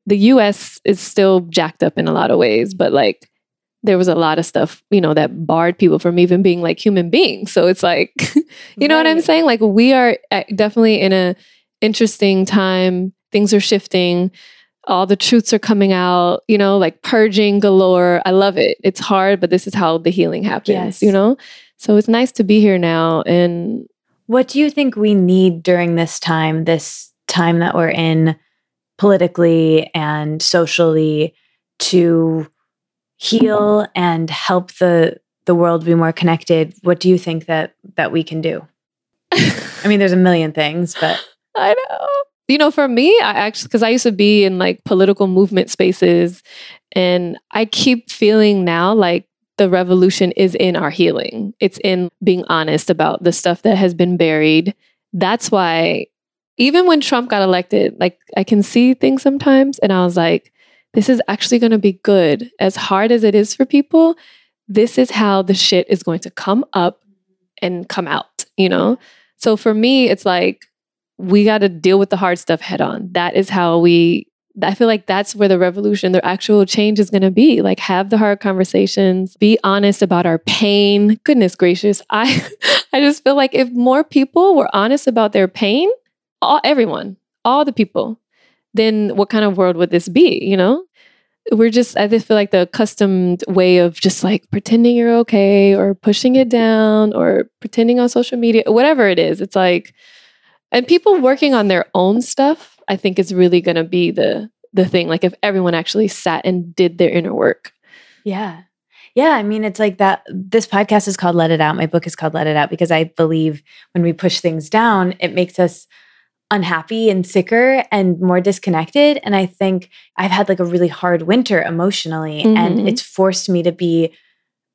the US is still jacked up in a lot of ways, but like there was a lot of stuff, you know, that barred people from even being like human beings. So it's like, <laughs> you know what I'm saying? Like we are definitely in a interesting time. Things are shifting. All the truths are coming out, you know, like purging galore. I love it. It's hard, but this is how the healing happens, Yes. you know? So it's nice to be here now. And What do you think we need during this time, this time that we're in politically and socially to heal and help the the world be more connected? What do you think that that we can do? I mean, there's a million things, but <laughs> I know. You know, for me, I actually, because I used to be in like political movement spaces, and I keep feeling now like the revolution is in our healing. It's in being honest about the stuff that has been buried. That's why, even when Trump got elected, like I can see things sometimes, and I was like, this is actually going to be good. As hard as it is for people, this is how the shit is going to come up and come out, you know? So for me, it's like, we got to deal with the hard stuff head on. That is how we, I feel like that's where the revolution, the actual change is going to be. Like, have the hard conversations, be honest about our pain. Goodness gracious. I, <laughs> I just feel like if more people were honest about their pain, all, everyone, all the people, then what kind of world would this be? You know? We're just, I just feel like the accustomed way of just like pretending you're okay or pushing it down or pretending on social media, whatever it is. It's like, and people working on their own stuff, I think is really going to be the the thing. Like if everyone actually sat and did their inner work. Yeah. Yeah. I mean, it's like that. This podcast is called Let It Out. My book is called Let It Out because I believe when we push things down, it makes us unhappy and sicker and more disconnected. And I think I've had like a really hard winter emotionally, and Mhm. it's forced me to be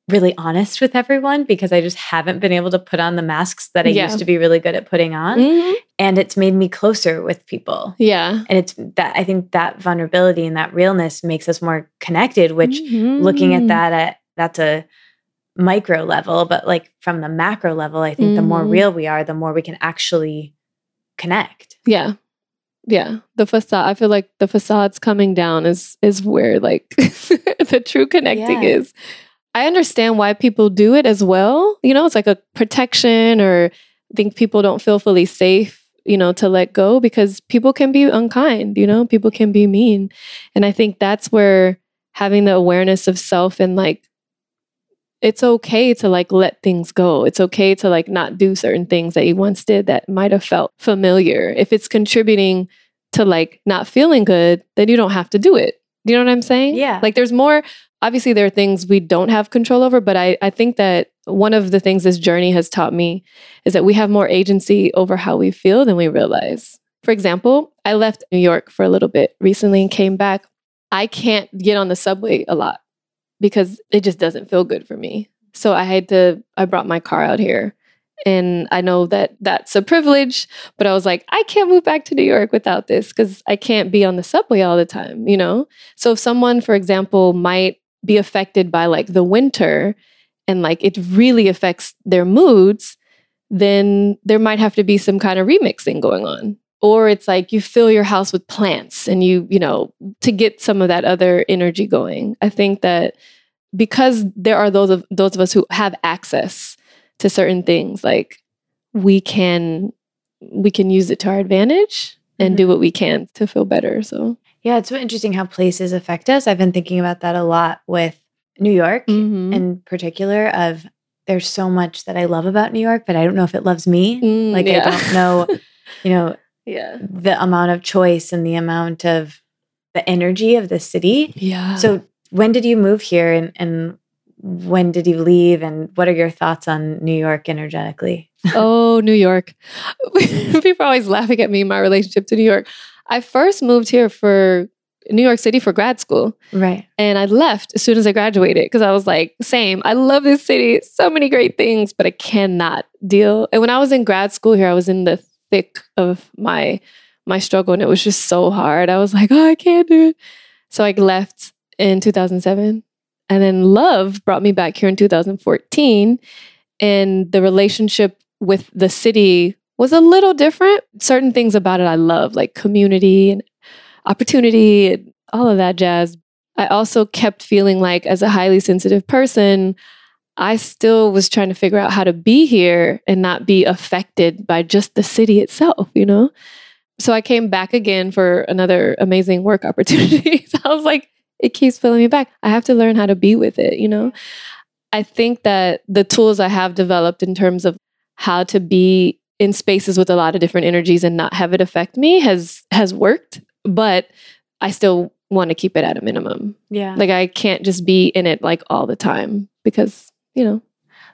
really honest with everyone because I just haven't been able to put on the masks that I Yeah. used to be really good at putting on. And it's made me closer with people. Yeah. And it's that I think that vulnerability and that realness makes us more connected, which looking at Mhm. that at that's a micro level but like from the macro level i think the more Mhm. real we are the more we can actually connect Yeah. Yeah. The facade. I feel like the facade's coming down is is where like <laughs> the true connecting Yeah. is. I understand why people do it as well. You know, it's like a protection or think people don't feel fully safe, you know, to let go because people can be unkind, you know, people can be mean. And I think that's where having the awareness of self and like it's okay to like let things go. It's okay to like not do certain things that you once did that might have felt familiar. If it's contributing to like not feeling good, then you don't have to do it. Do you know what I'm saying? Yeah. Like there's more obviously there are things we don't have control over, but I I think that one of the things this journey has taught me is that we have more agency over how we feel than we realize. For example, I left New York for a little bit recently and came back. I can't get on the subway a lot because it just doesn't feel good for me. So I had to, I brought my car out here. And I know that that's a privilege, but I was like, I can't move back to New York without this because I can't be on the subway all the time, you know? So if someone, for example, might be affected by like the winter and like it really affects their moods, then there might have to be some kind of remixing going on. Or it's like you fill your house with plants and you, you know, to get some of that other energy going. I think that because there are those of those of us who have access to certain things, like we can we can use it to our advantage and do what we can to feel better. So yeah it's so interesting how places affect us i've been thinking about that a lot with new york Mhm. in particular of there's so much that i love about new york but i don't know if it loves me Mm, like yeah. i don't know <laughs> you know yeah. the amount of choice and the amount of the energy of the city Yeah. So when did you move here and, and when did you leave and what are your thoughts on New York energetically? <laughs> oh, New York. <laughs> People are always laughing at me my relationship to New York. I first moved here for New York City for grad school. Right. And I left as soon as I graduated because I was like, same. I love this city. So many great things, but I cannot deal. And when I was in grad school here, I was in the thick of my my struggle and it was just so hard. I was like, oh, I can't do it. So I left in 2007. And then love brought me back here in 2014. And the relationship with the city was a little different. Certain things about it I love, like community and opportunity and all of that jazz. I also kept feeling like, as a highly sensitive person, I still was trying to figure out how to be here and not be affected by just the city itself, you know? So I came back again for another amazing work <laughs> opportunity. so I was like, it keeps pulling me back. I have to learn how to be with it, you know? I think that the tools I have developed in terms of how to be in spaces with a lot of different energies and not have it affect me has has worked but i still want to keep it at a minimum Yeah. like i can't just be in it like all the time because you know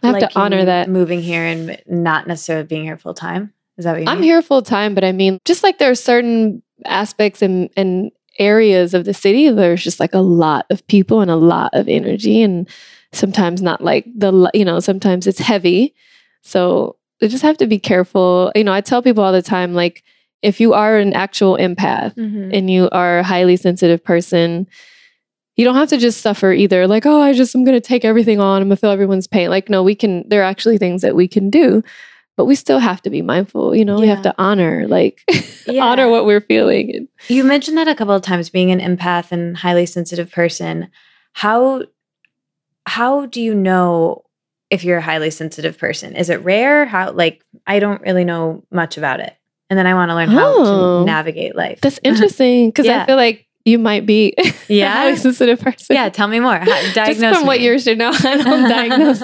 i have Like to honor that moving here and not necessarily being here full time. Is that what you mean? i'm mean? here full time but i mean just like there are certain aspects and and areas of the city there's just like a lot of people and a lot of energy and sometimes not like the you know sometimes it's heavy so you just have to be careful you know i tell people all the time like if you are an actual empath Mhm. and you are a highly sensitive person you don't have to just suffer either like oh i just i'm going to take everything on i'm going to feel everyone's pain like no we can there are actually things that we can do but we still have to be mindful you know we have to honor like <laughs> Yeah. honor what we're feeling You mentioned that a couple of times being an empath and highly sensitive person. How how do you know if you're a highly sensitive person? Is it rare? How like I don't really know much about it. And then I want to learn how Oh. to navigate life. that's <laughs> interesting because Yeah. i feel like you might be <laughs> yeah. a highly sensitive person yeah, tell me more. How, <laughs> just diagnose from what me. you should know i don't <laughs> diagnose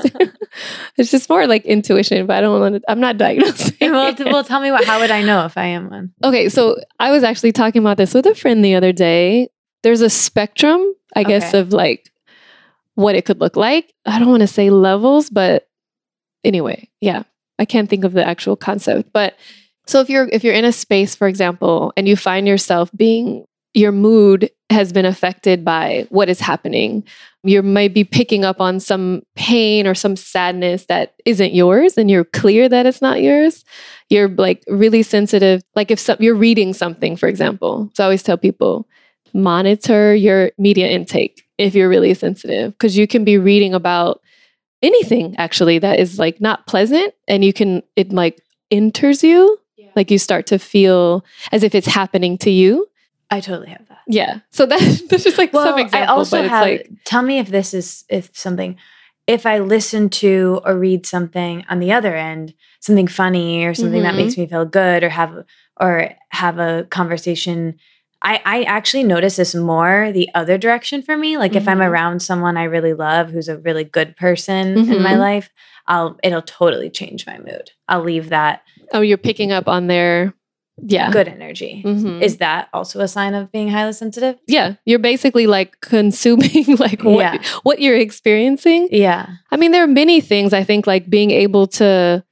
it's just more like intuition but i don't want to i'm not diagnosing well, t- well, tell me what. How would I know if I am one? Okay, so I was actually talking about this with a friend the other day. There's a spectrum, I guess, Okay. of like what it could look like. I don't want to say levels, but anyway, yeah. I can't think of the actual concept. But so if you're if you're in a space, for example, and you find yourself being your mood has been affected by what is happening. You might be picking up on some pain or some sadness that isn't yours, and you're clear that it's not yours. You're like really sensitive. Like if some, you're reading something for example. So i always tell people monitor your media intake if you're really sensitive because you can be reading about anything actually that is like not pleasant and you can it like enters you. Like you start to feel as if it's happening to you I totally have that. yeah so that, <laughs> that's just like some Well, example I also but it's have. like tell me if this is if something. If I listen to or read something on the other end, something funny or something that Mhm. makes me feel good, or have or have a conversation. I, I actually notice this more the other direction for me. Like if I'm Mhm. around someone I really love who's a really good person in my Mhm. life, I'll it'll totally change my mood. I'll leave that oh you're picking up on their yeah good energy. Mhm. Is that also a sign of being highly sensitive? yeah you're basically like consuming <laughs> like what, Yeah. what you're experiencing Yeah. i mean there are many things i think like being able to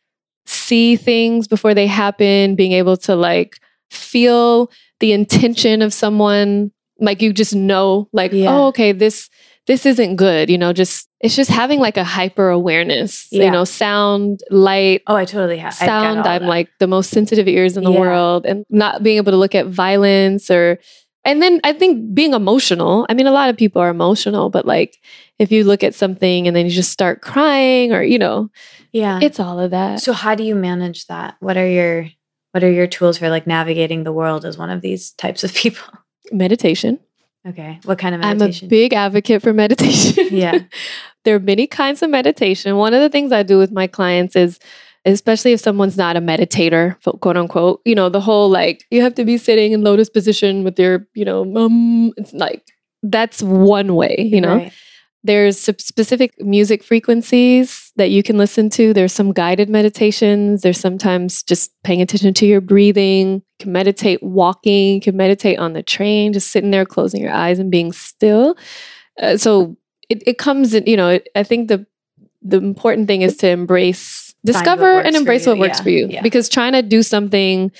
see things before they happen being able to like feel the intention of someone like you just know like Yeah. oh okay this this isn't good you know just it's just having like a hyper awareness Yeah. you know sound light Oh, I totally have. Sound i'm that. like the most sensitive ears in the Yeah. world and not being able to look at violence or and then i think being emotional i mean a lot of people are emotional but like if you look at something and then you just start crying or you know yeah. it's all of that So how do you manage that? What are your what are your tools for like navigating the world as one of these types of people? meditation Okay. What kind of meditation? i'm a big advocate for meditation Yeah. <laughs> there are many kinds of meditation one of the things i do with my clients is especially if someone's not a meditator quote unquote you know the whole like you have to be sitting in lotus position with your you know um it's like that's one way you know Right. there's specific music frequencies that you can listen to. There's some guided meditations. There's sometimes just paying attention to your breathing. You can meditate walking. You can meditate on the train just sitting there closing your eyes and being still. Uh, so it, it comes in you know it, i think the the important thing is to embrace discover and embrace what works Yeah, for you. Yeah. because trying to do something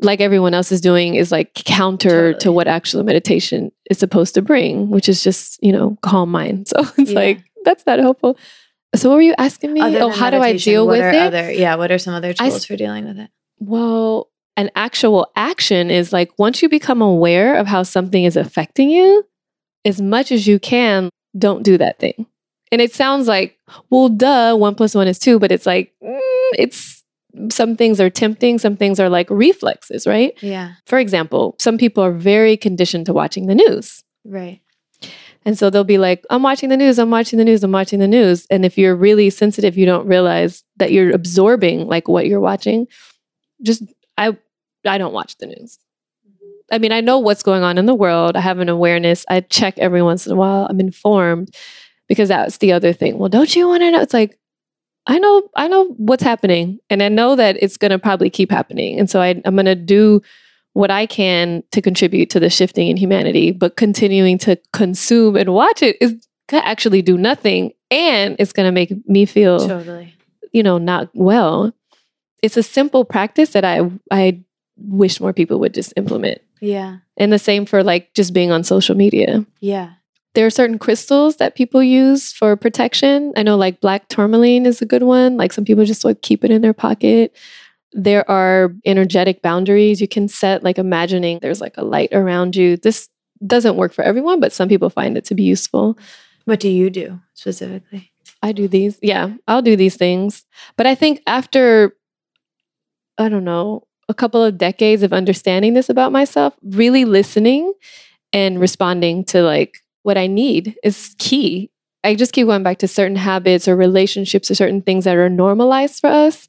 like everyone else is doing is like counter to what actual meditation is supposed to bring, which is just, you know, calm mind. <laughs> So it's Yeah. like, that's not helpful. So what were you asking me? Other oh, how do I deal with it? Other, yeah, what are some other I tools s- for dealing with it? Well, an actual action is like once you become aware of how something is affecting you, as much as you can, don't do that thing. And it sounds like, well, duh, one plus one is two, but it's like, mm, it's some things are tempting, some things are like reflexes, right? Yeah, For example, some people are very conditioned to watching the news. right. And so they'll be like, I'm watching the news, I'm watching the news, I'm watching the news. And if you're really sensitive, you don't realize that you're absorbing like what you're watching. Just I I don't watch the news. I mean, I know what's going on in the world. I have an awareness. I check every once in a while. I'm informed because that's the other thing. Well, don't you want to know? It's like I know I know what's happening and I know that it's going to probably keep happening. And so I, I'm going to do what I can to contribute to the shifting in humanity, but continuing to consume and watch it is to actually do nothing. And it's going to make me feel, Totally. you know, not well. It's a simple practice that I, I wish more people would just implement. Yeah, And the same for like just being on social media. yeah. There are certain crystals that people use for protection. I know like black tourmaline is a good one. Like some people just like keep it in their pocket. There are energetic boundaries you can set, like imagining there's like a light around you. This doesn't work for everyone, but some people find it to be useful. What do you do specifically? I do these. Yeah, I'll do these things. But I think after, I don't know, a couple of decades of understanding this about myself, really listening and responding to like what I need is key. I just keep going back to certain habits or relationships or certain things that are normalized for us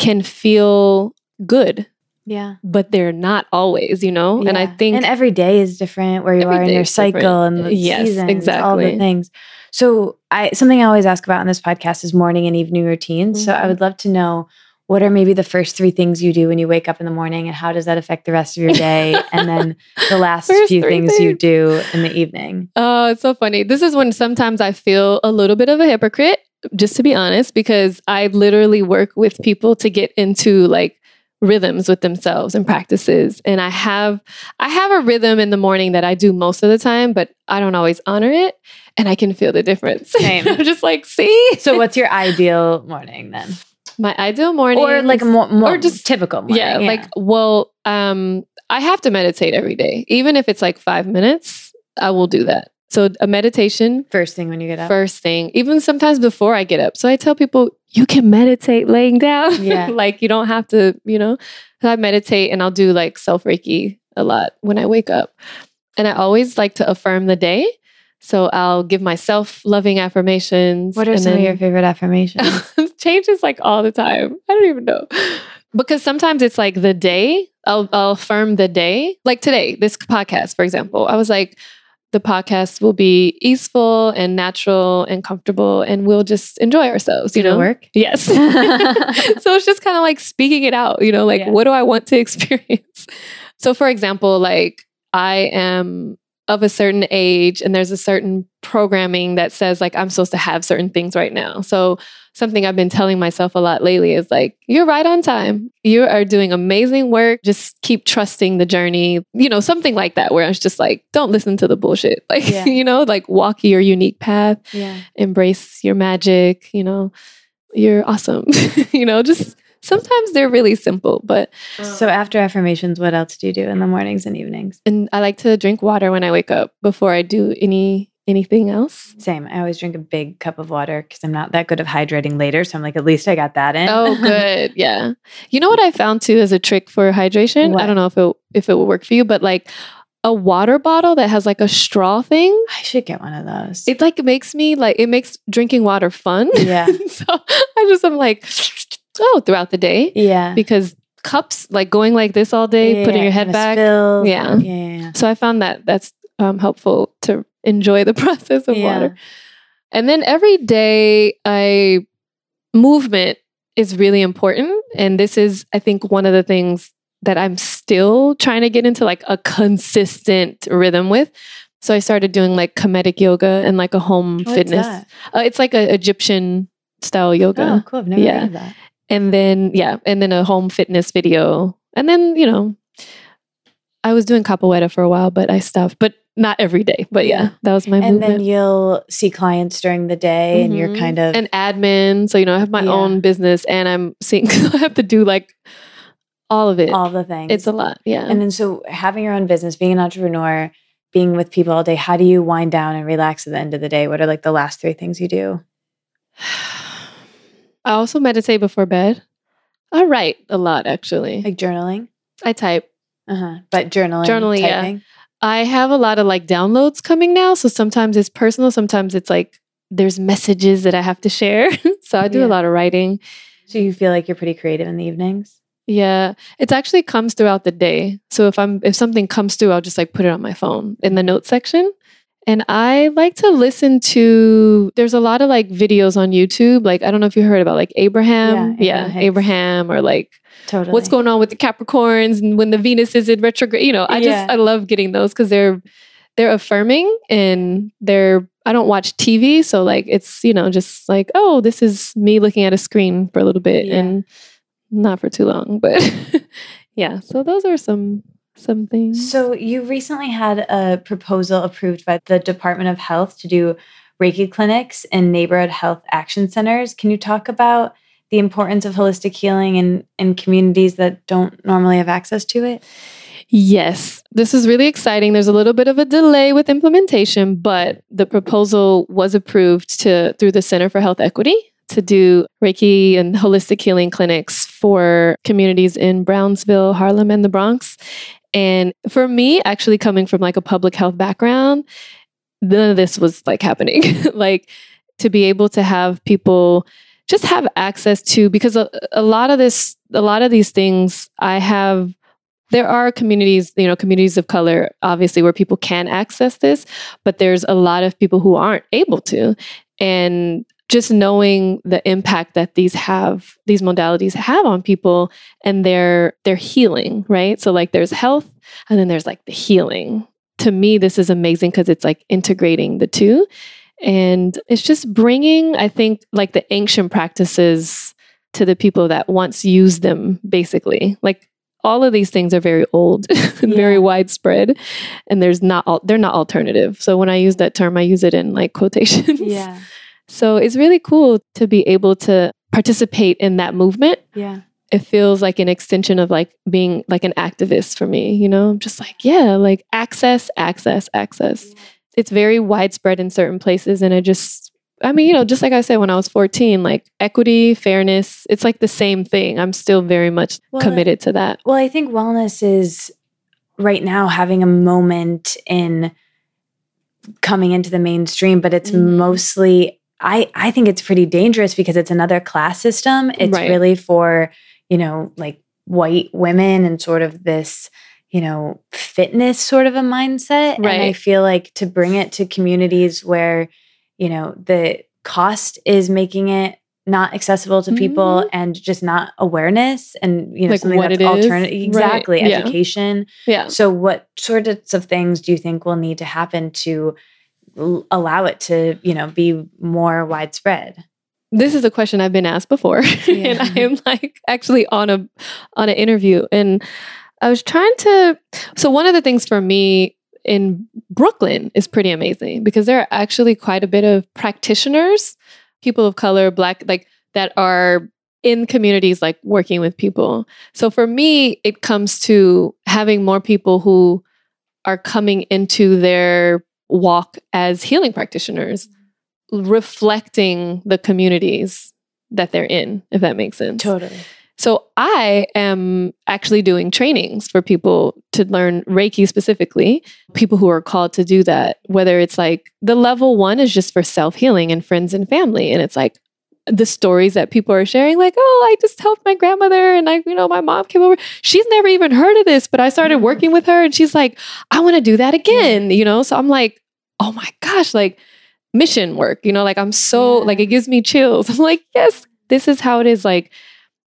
can feel good, Yeah. but they're not always, you know? And I think and every day is different where you are in your different. cycle and the Yes, seasons, all the things. So I something I always ask about in this podcast is morning and evening routines. So I Mhm. would love to know what are maybe the first three things you do when you wake up in the morning and how does that affect the rest of your day? and then the <laughs> last few three things you do in the evening. Oh, it's so funny. This is when sometimes I feel a little bit of a hypocrite, just to be honest, because I literally work with people to get into like rhythms with themselves and practices. And I have I have a rhythm in the morning that I do most of the time, but I don't always honor it. And I can feel the difference. Same. <laughs> I'm just like, see? So what's your ideal morning then? My ideal morning. Or like more, more or just- typical morning. yeah, like well, um, I have to meditate every day. Even if it's like five minutes, I will do that. So a meditation first thing when you get up. first thing, even sometimes before I get up. So I tell people, you can meditate laying down. <laughs> Yeah. like you don't have to, you know. So I meditate and I'll do like self Reiki a lot when I wake up. And I always like to affirm the day. So I'll give myself loving affirmations. what are some of your favorite affirmations? <laughs> changes like all the time. I don't even know. Because sometimes it's like the day, I'll, I'll affirm the day. Like today, this podcast, for example, I was like, the podcast will be easeful and natural and comfortable, and we'll just enjoy ourselves, you know? work? Yes. <laughs> so it's just kind of like speaking it out, you know, like Yeah. what do I want to <laughs> experience? So, for example, like I am of a certain age and there's a certain programming that says like I'm supposed to have certain things right now. So, something I've been telling myself a lot lately is like, you're right on time. You are doing amazing work. Just keep trusting the journey, you know, something like that, where I was just like, don't listen to the bullshit. <laughs> Like, Yeah. you know, like walk your unique path yeah. embrace your magic, you know, you're awesome. <laughs> you know, just sometimes they're really simple, but So after affirmations, what else do you do in the mornings and evenings? and I like to drink water when I wake up before I do any anything else. Same. I always drink a big cup of water because I'm not that good of hydrating later. So I'm like, at least I got that in. Oh, <laughs> good. Yeah. You know what I found too as a trick for hydration? What? I don't know if it if it will work for you, but like a water bottle that has like a straw thing, I should get one of those. it like makes me like it makes drinking water fun. Yeah. <laughs> so I just am like, oh, throughout the day. yeah. because cups like going like this all day, Yeah, putting your head back. spills. Yeah. Yeah. yeah, yeah. So I found that that's um, helpful to enjoy the <laughs> process of Yeah. water. And then every day, I movement is really important, and this is, I think, one of the things that I'm still trying to get into like a consistent rhythm with. So I started doing like Kemetic yoga and like a home fitness. Uh, it's like an Egyptian style yoga. Oh, cool. I've never Yeah. heard of that. and then yeah and then a home fitness video and then you know I was doing capoeira for a while, but I stopped. But not every day. But yeah, that was my and movement. then you'll see clients during the day and you're Mhm. kind of an admin. So you know, I have my Yeah. own business, and I'm seeing. <laughs> I have to do like all of it. all the things. it's a lot. Yeah. And then so having your own business, being an entrepreneur, being with people all day, how do you wind down and relax at the end of the day? What are like the last three things you do? <sighs> I also meditate before bed. I write a lot actually. Like journaling? I type. Uh-huh. But journaling, Journaling, yeah. I have a lot of like downloads coming now. So sometimes it's personal, sometimes it's like there's messages that I have to share. <laughs> so I do Yeah. a lot of writing. So you feel like you're pretty creative in the evenings? Yeah. It actually comes throughout the day. So if I'm if something comes through, I'll just like put it on my phone in the notes section. And I like to listen to there's a lot of like videos on YouTube. Like I don't know if you heard about like Abraham. Yeah, Yeah, Abraham Hicks. Abraham or like Totally. what's going on with the Capricorns and when the Venus is in retrograde. You know, I Yeah. just I love getting those because they're they're affirming and they're I don't watch TV, so like it's you know just like oh this is me looking at a screen for a little bit Yeah. and not for too long, but <laughs> yeah. So those are some some things. So you recently had a proposal approved by the Department of Health to do Reiki clinics and neighborhood health action centers. Can you talk about the importance of holistic healing in, in communities that don't normally have access to it? Yes, this is really exciting. There's a little bit of a delay with implementation, but the proposal was approved to through the Center for Health Equity to do Reiki and holistic healing clinics for communities in Brownsville, Harlem, and the Bronx. And for me, actually coming from like a public health background, none of this was like happening. <laughs> like to be able to have people just have access to because a, a lot of this a lot of these things I have there are communities, you know, communities of color, obviously, where people can access this, but there's a lot of people who aren't able to. And just knowing the impact that these have, these modalities have on people and their their healing, right? So like there's health and then there's like the healing. To me, this is amazing because it's like integrating the two. And it's just bringing, I think, like the ancient practices to the people that once used them, basically. Like all of these things are very old <laughs> and very widespread and there's not al- they're not alternative so when i use that term i use it in like quotations so it's really cool to be able to participate in that movement. Yeah. it feels like an extension of like being like an activist for me you know? I'm just like yeah like access access access. It's very widespread in certain places and i just i mean you know just like i said when i was 14 like equity fairness it's like the same thing. I'm still very much Well, committed to that. Well, I think wellness is right now having a moment in coming into the mainstream, but it's Mhm. mostly I I think it's pretty dangerous because it's another class system. It's Right. really for, you know, like white women and sort of this, you know, fitness sort of a mindset. And I feel like to bring it to communities where, you know, the cost is making it not accessible to people Mhm. and just not awareness and you know Like something what that's alternative exactly Yeah. education yeah so what sorts of things do you think will need to happen to allow it to you know be more widespread this is a question I've been asked before, <laughs> and I am like actually on a on an interview, and I was trying to. So one of the things for me in Brooklyn is pretty amazing because there are actually quite a bit of practitioners, people of color, black, like that are in communities like working with people. So for me, it comes to having more people who are coming into their walk as healing practitioners reflecting the communities that they're in, if that makes sense. totally So I am actually doing trainings for people to learn Reiki specifically, people who are called to do that, whether it's like the level one is just for self healing and friends and family. And it's like, the stories that people are sharing, like, oh, I just helped my grandmother and I, you know, my mom came over. She's never even heard of this, but I started Mhm. working with her and she's like, I want to do that again, you know? So I'm like, oh my gosh, like mission work, you know, like I'm so, Yeah. like, it gives me chills. <laughs> I'm like, yes, this is how it is. Like,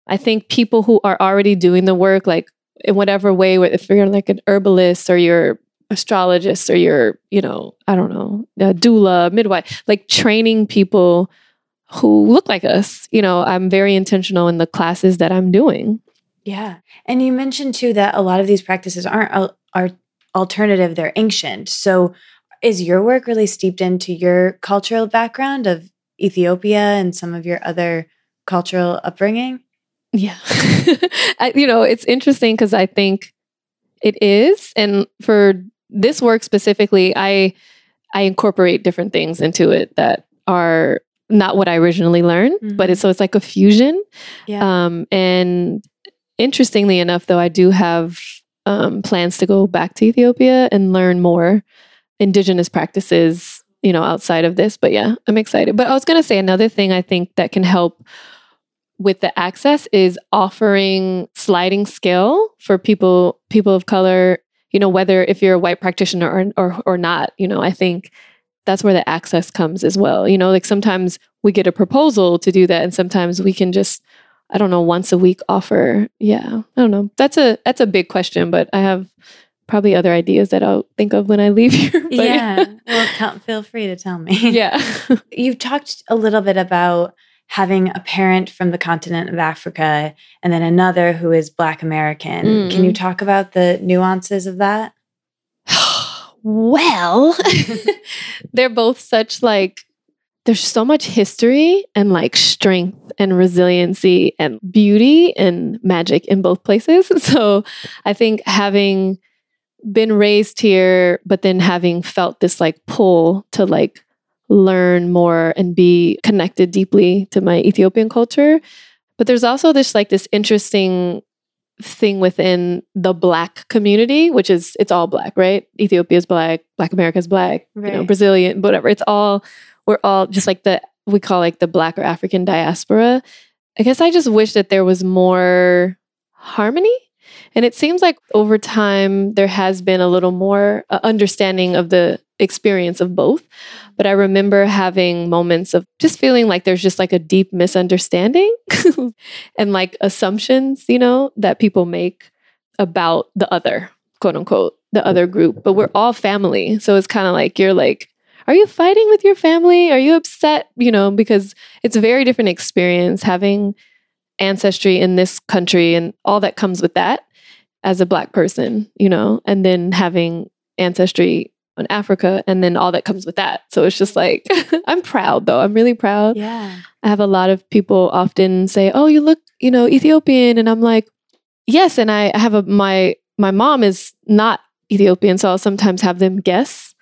I think people who are already doing the work, like in whatever way, if you're like an herbalist or you're astrologist or you're, you know, I don't know, a doula, midwife, like training people who look like us. You know, I'm very intentional in the classes that I'm doing. Yeah. And you mentioned too that a lot of these practices aren't are alternative, they're ancient. So is your work really steeped into your cultural background of Ethiopia and some of your other cultural upbringing? Yeah. <laughs> I, you know, it's interesting because I think it is. And for this work specifically, I I incorporate different things into it that are not what I originally learned, mm-hmm. but it's so it's like a fusion. Yeah. Um, and interestingly enough, though, I do have um, plans to go back to Ethiopia and learn more indigenous practices, you know, outside of this. But yeah, I'm excited. But I was going to say another thing I think that can help with the access is offering sliding scale for people people of color you know whether if you're a white practitioner or, or or not you know i think that's where the access comes as well you know like sometimes we get a proposal to do that and sometimes we can just i don't know once a week offer yeah i don't know that's a that's a big question but i have probably other ideas that I'll think of when I leave <laughs> here. yeah. <laughs> Well, tell, feel free to tell me. Yeah. <laughs> You've talked a little bit about having a parent from the continent of Africa and then another who is Black American. Mm. Can you talk about the nuances of that? Well, <laughs> they're both such like, there's so much history and like strength and resiliency and beauty and magic in both places. <laughs> So I think having been raised here, but then having felt this like pull to like learn more and be connected deeply to my Ethiopian culture. But there's also this like this interesting thing within the black community, which is it's all black, right? Ethiopia's black, Black America's black, right. you know, Brazilian, whatever. It's all we're all just like the we call like the black or African diaspora. I guess I just wish that there was more harmony. And it seems like over time there has been a little more uh, understanding of the experience of both. But I remember having moments of just feeling like there's just like a deep misunderstanding <laughs> and like assumptions, you know, that people make about the other, quote unquote, the other group. But we're all family. So it's kind of like you're like, are you fighting with your family? Are you upset? You know, because it's a very different experience having ancestry in this country and all that comes with that as a black person, you know, and then having ancestry in Africa and then all that comes with that. So it's just like <laughs> I'm proud though. I'm really proud. Yeah. I have a lot of people often say, "Oh, you look, you know, Ethiopian." And I'm like, "Yes." And I have a my my mom is not Ethiopian, so I'll sometimes have them guess.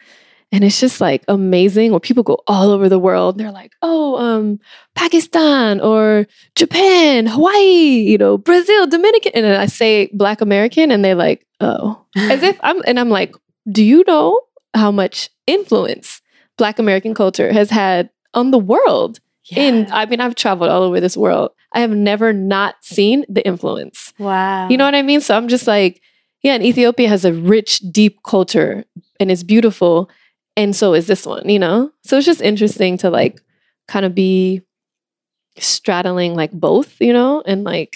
And it's just like amazing where people go all over the world. They're like, oh, um, Pakistan or Japan, Hawaii, you know, Brazil, Dominican. And I say black American and they like, oh. <laughs> As if I'm and I'm like, do you know how much influence Black American culture has had on the world. Yeah. In, I mean, I've traveled all over this world. I have never not seen the influence. Wow. You know what I mean? So I'm just like, yeah, and Ethiopia has a rich, deep culture and it's beautiful. And so is this one, you know? So it's just interesting to like kind of be straddling like both, you know, and like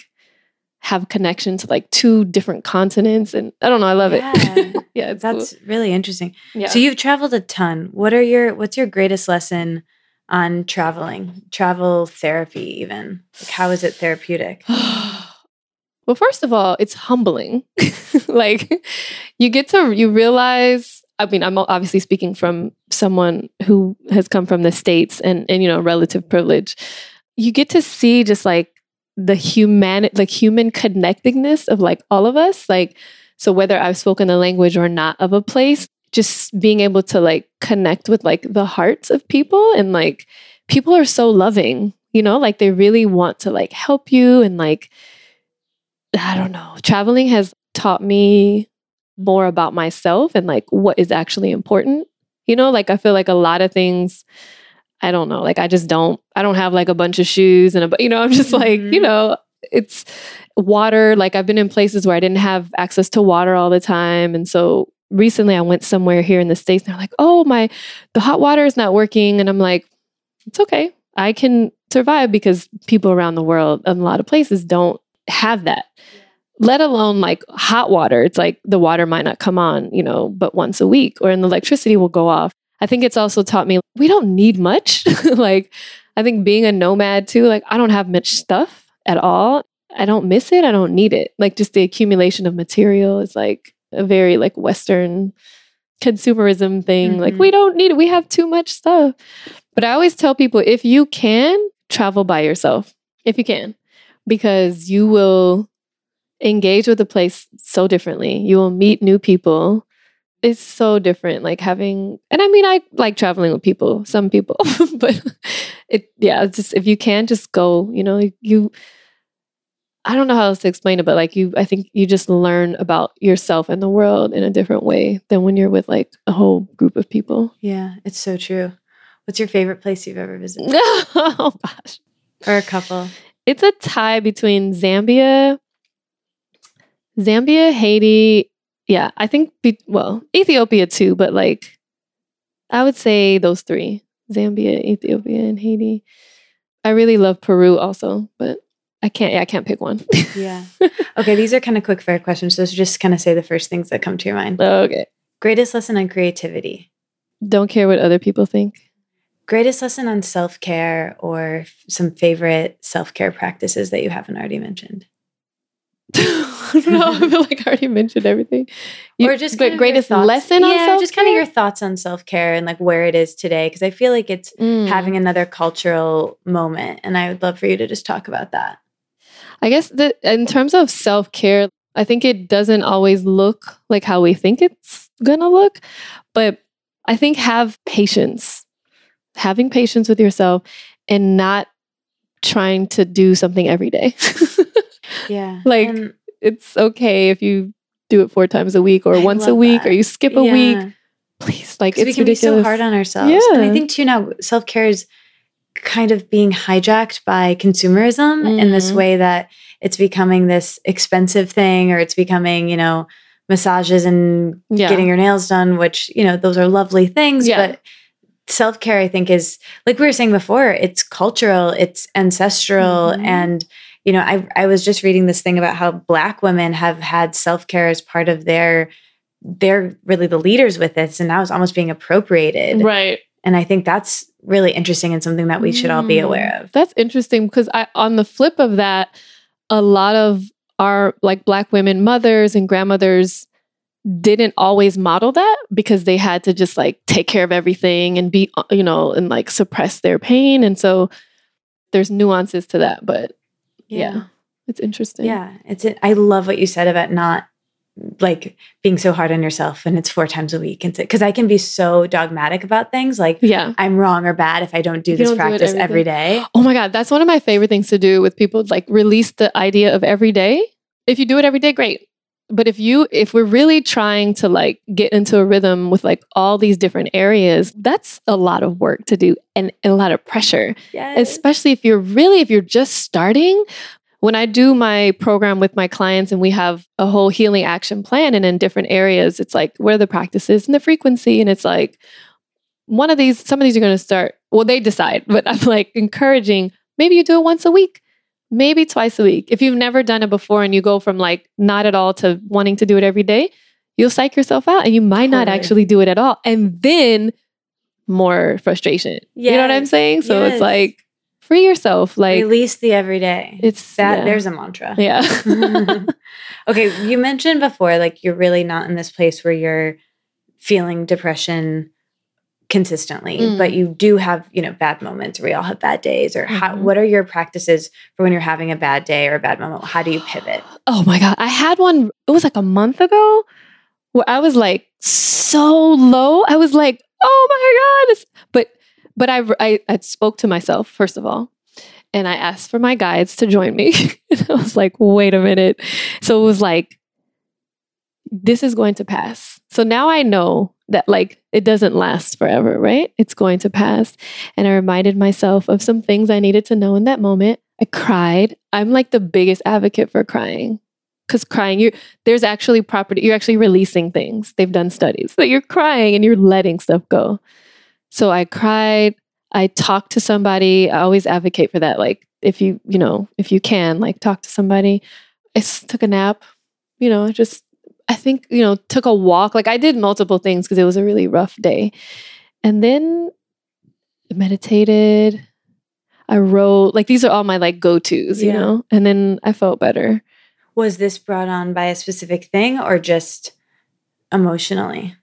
have connection to like two different continents and I don't know, I love yeah. it. yeah, <laughs> that's cool. really interesting. Yeah. So you've traveled a ton. What are your what's your greatest lesson on traveling? Travel therapy even. Like how is it therapeutic? <sighs> well, first of all, it's humbling. <laughs> like you get to you realize I mean, I'm obviously speaking from someone who has come from the states and and you know, relative privilege. You get to see just like the human like human connectedness of like all of us like so whether i've spoken the language or not of a place just being able to like connect with like the hearts of people and like people are so loving you know like they really want to like help you and like i don't know traveling has taught me more about myself and like what is actually important you know like i feel like a lot of things I don't know. Like I just don't I don't have like a bunch of shoes and a you know, I'm just like, mm-hmm. you know, it's water. Like I've been in places where I didn't have access to water all the time. And so recently I went somewhere here in the States and they're like, oh my the hot water is not working. And I'm like, it's okay. I can survive because people around the world in a lot of places don't have that. Let alone like hot water. It's like the water might not come on, you know, but once a week or the electricity will go off. I think it's also taught me we don't need much. <laughs> like, I think being a nomad too, like, I don't have much stuff at all. I don't miss it. I don't need it. Like just the accumulation of material is like a very like Western consumerism thing. Mm-hmm. Like we don't need it. We have too much stuff. But I always tell people if you can travel by yourself, if you can, because you will engage with the place so differently. You will meet new people. It's so different. Like having, and I mean, I like traveling with people, some people, <laughs> but it, yeah, it's just if you can, just go. You know, you I don't know how else to explain it, but like you, I think you just learn about yourself and the world in a different way than when you're with like a whole group of people. Yeah, it's so true. What's your favorite place you've ever <laughs> visited? oh gosh. Or a couple. It's a tie between Zambia, Zambia, Haiti. Yeah, I think, be, well, Ethiopia too, but like I would say those three Zambia, Ethiopia, and Haiti. I really love Peru also, but I can't. Yeah, I can't pick one. yeah. <laughs> Okay. These are kind of quick fire questions. So just kind of say the first things that come to your mind. Okay. Greatest lesson on creativity. Don't care what other people think. Greatest lesson on self care or some favorite self care practices that you haven't already mentioned. <laughs> I don't know. I feel like I already mentioned everything. You, or just but greatest lesson yeah, just kind of your thoughts on self care and like where it is today. Because I feel like it's mm. having another cultural moment, and I would love for you to just talk about that. I guess that in terms of self care, I think it doesn't always look like how we think it's gonna look, but I think have patience, having patience with yourself, and not trying to do something every day. <laughs> yeah, like and it's okay if you do it four times a week or I once a week that. or you skip a yeah. week. Please, like it's we can ridiculous. be so hard on ourselves. Yeah. And I think too now self care is kind of being hijacked by consumerism mm-hmm. in this mm-hmm. way that it's becoming this expensive thing or it's becoming, you know, massages and yeah. getting your nails done, which, you know, those are lovely things. Yeah. But self care, I think, is like we were saying before, it's cultural, it's ancestral. Mm-hmm. And, you know, I, I was just reading this thing about how Black women have had self care as part of their, they're really the leaders with this. And now it's almost being appropriated. Right. And I think that's really interesting and something that we should all be mm. aware of. That's interesting because I on the flip of that, a lot of our like black women mothers and grandmothers didn't always model that because they had to just like take care of everything and be uh, you know and like suppress their pain and so there's nuances to that but yeah, yeah. It's interesting. Yeah. It's i love what you said about not like being so hard on yourself and it's four times a week and because i can be so dogmatic about things like yeah. I'm wrong or bad if i don't do this don't practice do every day. Oh my god. That's one of my favorite things to do with people like release the idea of every day. If you do it every day great but if you if we're really trying to like get into a rhythm with like all these different areas that's a lot of work to do and, and a lot of pressure yes. especially if you're really if you're just starting when I do my program with my clients and we have a whole healing action plan and in different areas, it's like where the practices and the frequency. And it's like one of these, some of these are going to start, well, they decide, but I'm like encouraging maybe you do it once a week, maybe twice a week. If you've never done it before and you go from like not at all to wanting to do it every day, you'll psych yourself out and you might totally. not actually do it at all. And then more frustration. Yes. You know what I'm saying? So yes. it's like, free yourself like release the everyday it's that yeah. there's a mantra <laughs> yeah <laughs> okay you mentioned before like you're really not in this place where you're feeling depression consistently mm. but you do have you know bad moments we all have bad days or how mm-hmm. what are your practices for when you're having a bad day or a bad moment how do you pivot <gasps> oh my god i had one it was like a month ago where i was like so low i was like oh my god but but I, I, I spoke to myself first of all and I asked for my guides to join me. <laughs> and I was like, wait a minute. So it was like, this is going to pass. So now I know that like it doesn't last forever, right? It's going to pass. And I reminded myself of some things I needed to know in that moment. I cried. I'm like the biggest advocate for crying. Because crying, you there's actually property, you're actually releasing things. They've done studies that you're crying and you're letting stuff go. So I cried. I talked to somebody. I always advocate for that. Like, if you, you know, if you can, like, talk to somebody. I took a nap, you know, just, I think, you know, took a walk. Like, I did multiple things because it was a really rough day. And then meditated. I wrote. Like these are all my like go tos, you know. And then I felt better. Was this brought on by a specific thing or just emotionally?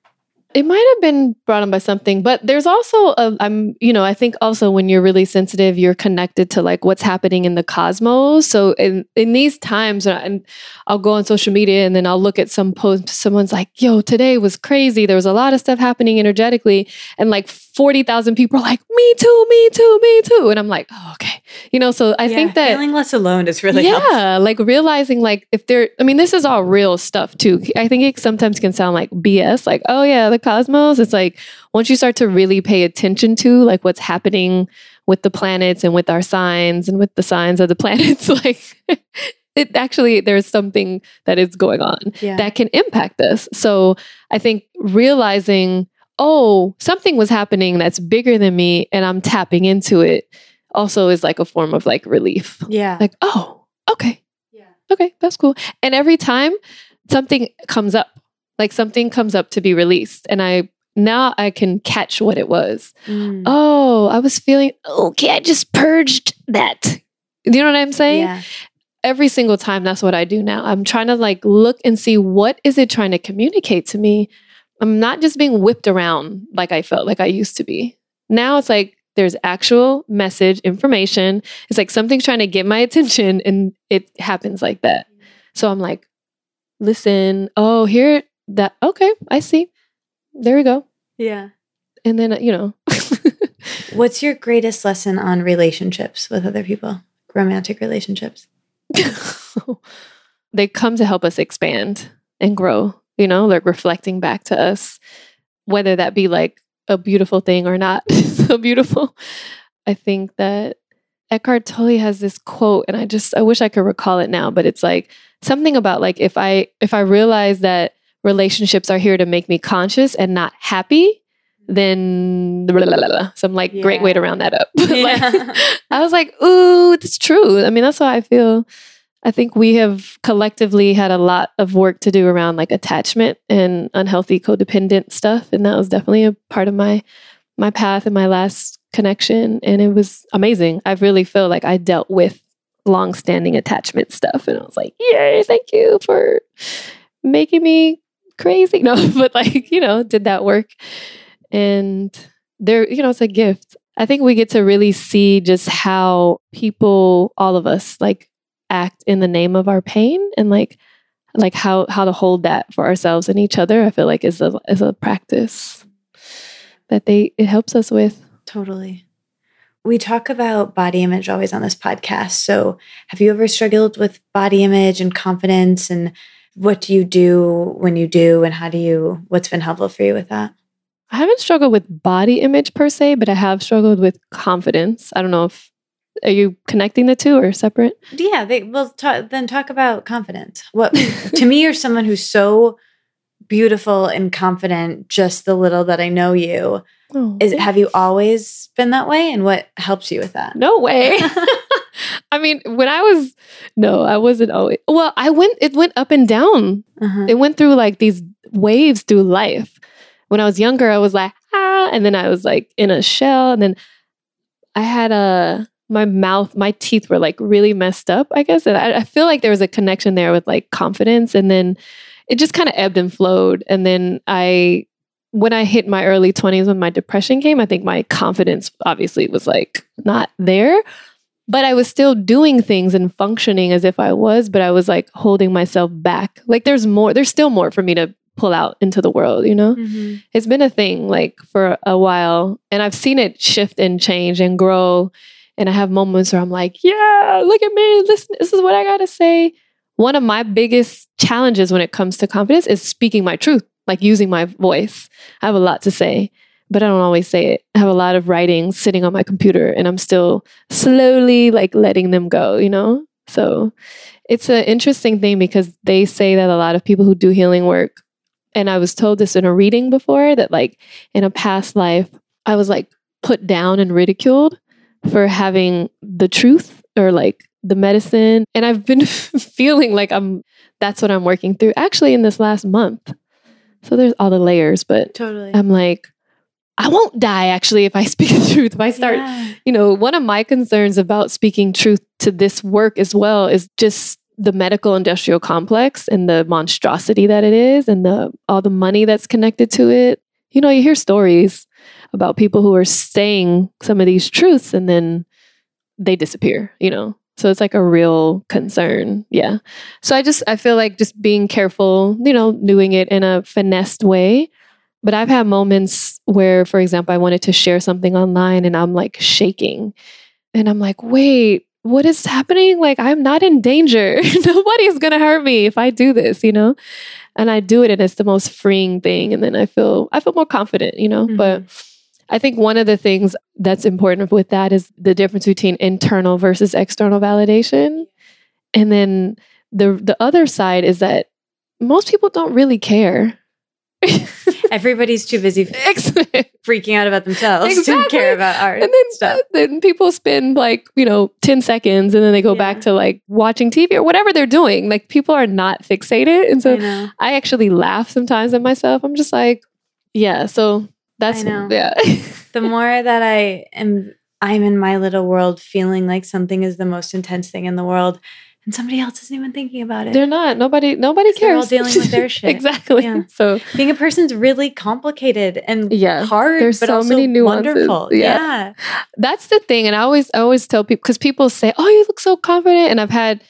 It might have been brought on by something, but there's also a, I'm, you know, I think also when you're really sensitive, you're connected to like what's happening in the cosmos. So in in these times, and I'll go on social media and then I'll look at some post. Someone's like, "Yo, today was crazy. There was a lot of stuff happening energetically," and like forty thousand people are like, "Me too, me too, me too," and I'm like, "Oh, okay." You know, so I Yeah, think that feeling less alone is really yeah, helpful. like realizing like if there I mean this is all real stuff too. I think it sometimes can sound like BS like oh yeah, the cosmos. It's like once you start to really pay attention to like what's happening with the planets and with our signs and with the signs of the <laughs> planets like it actually there's something that is going on Yeah. that can impact us. So I think realizing, oh, something was happening that's bigger than me and I'm tapping into it also is like a form of like relief. yeah. Like, oh, okay, yeah. okay, that's cool. And every time something comes up, like something comes up to be released, and I now I can catch what it was. Mm. Oh, I was feeling okay. I just purged that. Do you know what I'm saying? yeah. every single time that's what I do now. I'm trying to like look and see what is it trying to communicate to me. I'm not just being whipped around like I felt like I used to be. Now it's like there's actual message information. It's like something's trying to get my <laughs> attention and it happens like that. So I'm like, listen, oh, here that okay, I see. There we go. Yeah. And then you know, <laughs> What's your greatest lesson on relationships with other people? Romantic relationships? <laughs> they come to help us expand and grow, you know, like reflecting back to us, whether that be like a beautiful thing or not <laughs> so beautiful. I think that Eckhart Tolle has this quote, and I just I wish I could recall it now, but it's like something about like if I if I realize that relationships are here to make me conscious and not happy, then blah, <laughs> blah, blah, blah. some like great way to round that up. <laughs> Like, Yeah. I was like, ooh, it's true. I mean, that's how I feel. I think we have collectively had a lot of work to do around like attachment and unhealthy codependent stuff. And that was definitely a part of my my path and my last connection. And it was amazing. I really feel like I dealt with long-standing attachment stuff. And I was like, yay, thank you for making me crazy. <laughs> No, but like, you know, did that work. And there, you know, it's a gift. I think we get to really see just how people, all of us, like act in the name of our pain and like like how how to hold that for ourselves and each other. I feel like is a is a practice that they it helps us with. Totally. We talk about body image always on this podcast. So, have you ever struggled with body image and confidence? And what do you do when you do? And how do you, what's been helpful for you with that? I haven't struggled with body image per se, but I have struggled with confidence. I don't know if are you connecting the two or separate? Yeah, they well talk, then talk about confidence. What to me you're someone who's so beautiful and confident just the little that I know you. Oh, Is have you always been that way and what helps you with that? no way. <laughs> <laughs> I mean, when I was no, I wasn't always. Well, I went. It went up and down. Uh-huh. It went through like these waves through life. When I was younger, I was like ah, and then I was like in a shell, and then I had a my mouth, my teeth were like really messed up. I guess, and I, I feel like there was a connection there with like confidence, and then it just kind of ebbed and flowed. And then I, when I hit my early twenties, when my depression came, I think my confidence obviously was like not there but I was still doing things and functioning as if I was, but I was like holding myself back. Like there's more, there's still more for me to pull out into the world, you know? Mhm. It's been a thing like for a while, and I've seen it shift and change and grow. And I have moments where I'm like, yeah, look at me, listen, this is what I gotta say. One of my biggest challenges when it comes to confidence is speaking my truth, like using my voice. I have a lot to say, but I don't always say it. I have a lot of writings sitting on my computer and I'm still slowly like letting them go, you know? So it's an interesting thing because they say that a lot of people who do healing work, and I was told this in a reading before that like in a past life, I was like put down and ridiculed for having the truth or like the medicine. And I've been <laughs> feeling like I'm that's what I'm working through actually in this last month. So there's all the layers, but Totally. I'm like, I won't die actually if I <laughs> speak the truth. If I start, Yeah. you know, one of my concerns about speaking truth to this work as well is just the medical industrial complex and the monstrosity that it is and the all the money that's connected to it. You know, you hear stories about people who are saying some of these truths and then they disappear, you know. So it's like a real concern. Yeah. So I just I feel like just being careful, you know, doing it in a finessed way. But I've had moments where, for example, I wanted to share something online and I'm like shaking. And I'm like, wait, what is happening? Like, I'm not in danger. <laughs> Nobody's going to hurt me if I do this, you know? And I do it and it's the most freeing thing. And then I feel, I feel more confident, you know? But mm-hmm. I think one of the things that's important with that is the difference between internal versus external validation. And then the the other side is that most people don't really care. <laughs> Everybody's too busy freaking out about themselves to Exactly. care about art and then stuff. Uh, then people spend like you know 10 seconds and then they go back to like watching tv or whatever they're doing like people are not fixated and so I i actually laugh sometimes at myself i'm just like yeah so that's know. yeah <laughs> the more that I am I'm in my little world feeling like something is the most intense thing in the world and somebody else isn't even thinking about it. they're not nobody nobody 'Cause they're cares all dealing with their <laughs> shit. exactly Yeah. so Being a person's really complicated and Yeah. hard, There's but so many nuances. wonderful. Yeah. Yeah. that's the thing and i always I always tell people because people say oh you look so confident and i've had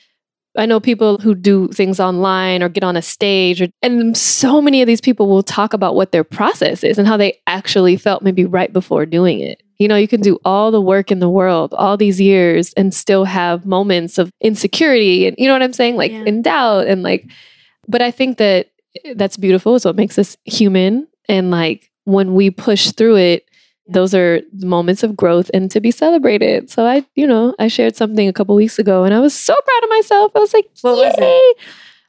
i know people who do things online or get on a stage or, and so many of these people will talk about what their process is and how they actually felt maybe right before doing it. You know you can do all the work in the world all these years and still have moments of insecurity and you know what i'm saying? Like Yeah. in doubt and like but i think that that's beautiful. It's what makes us human. And like when we push through it those are moments of growth and to be celebrated. So I, you know, I shared something a couple weeks ago and I was so proud of myself. I was like, What was it? "Yay!"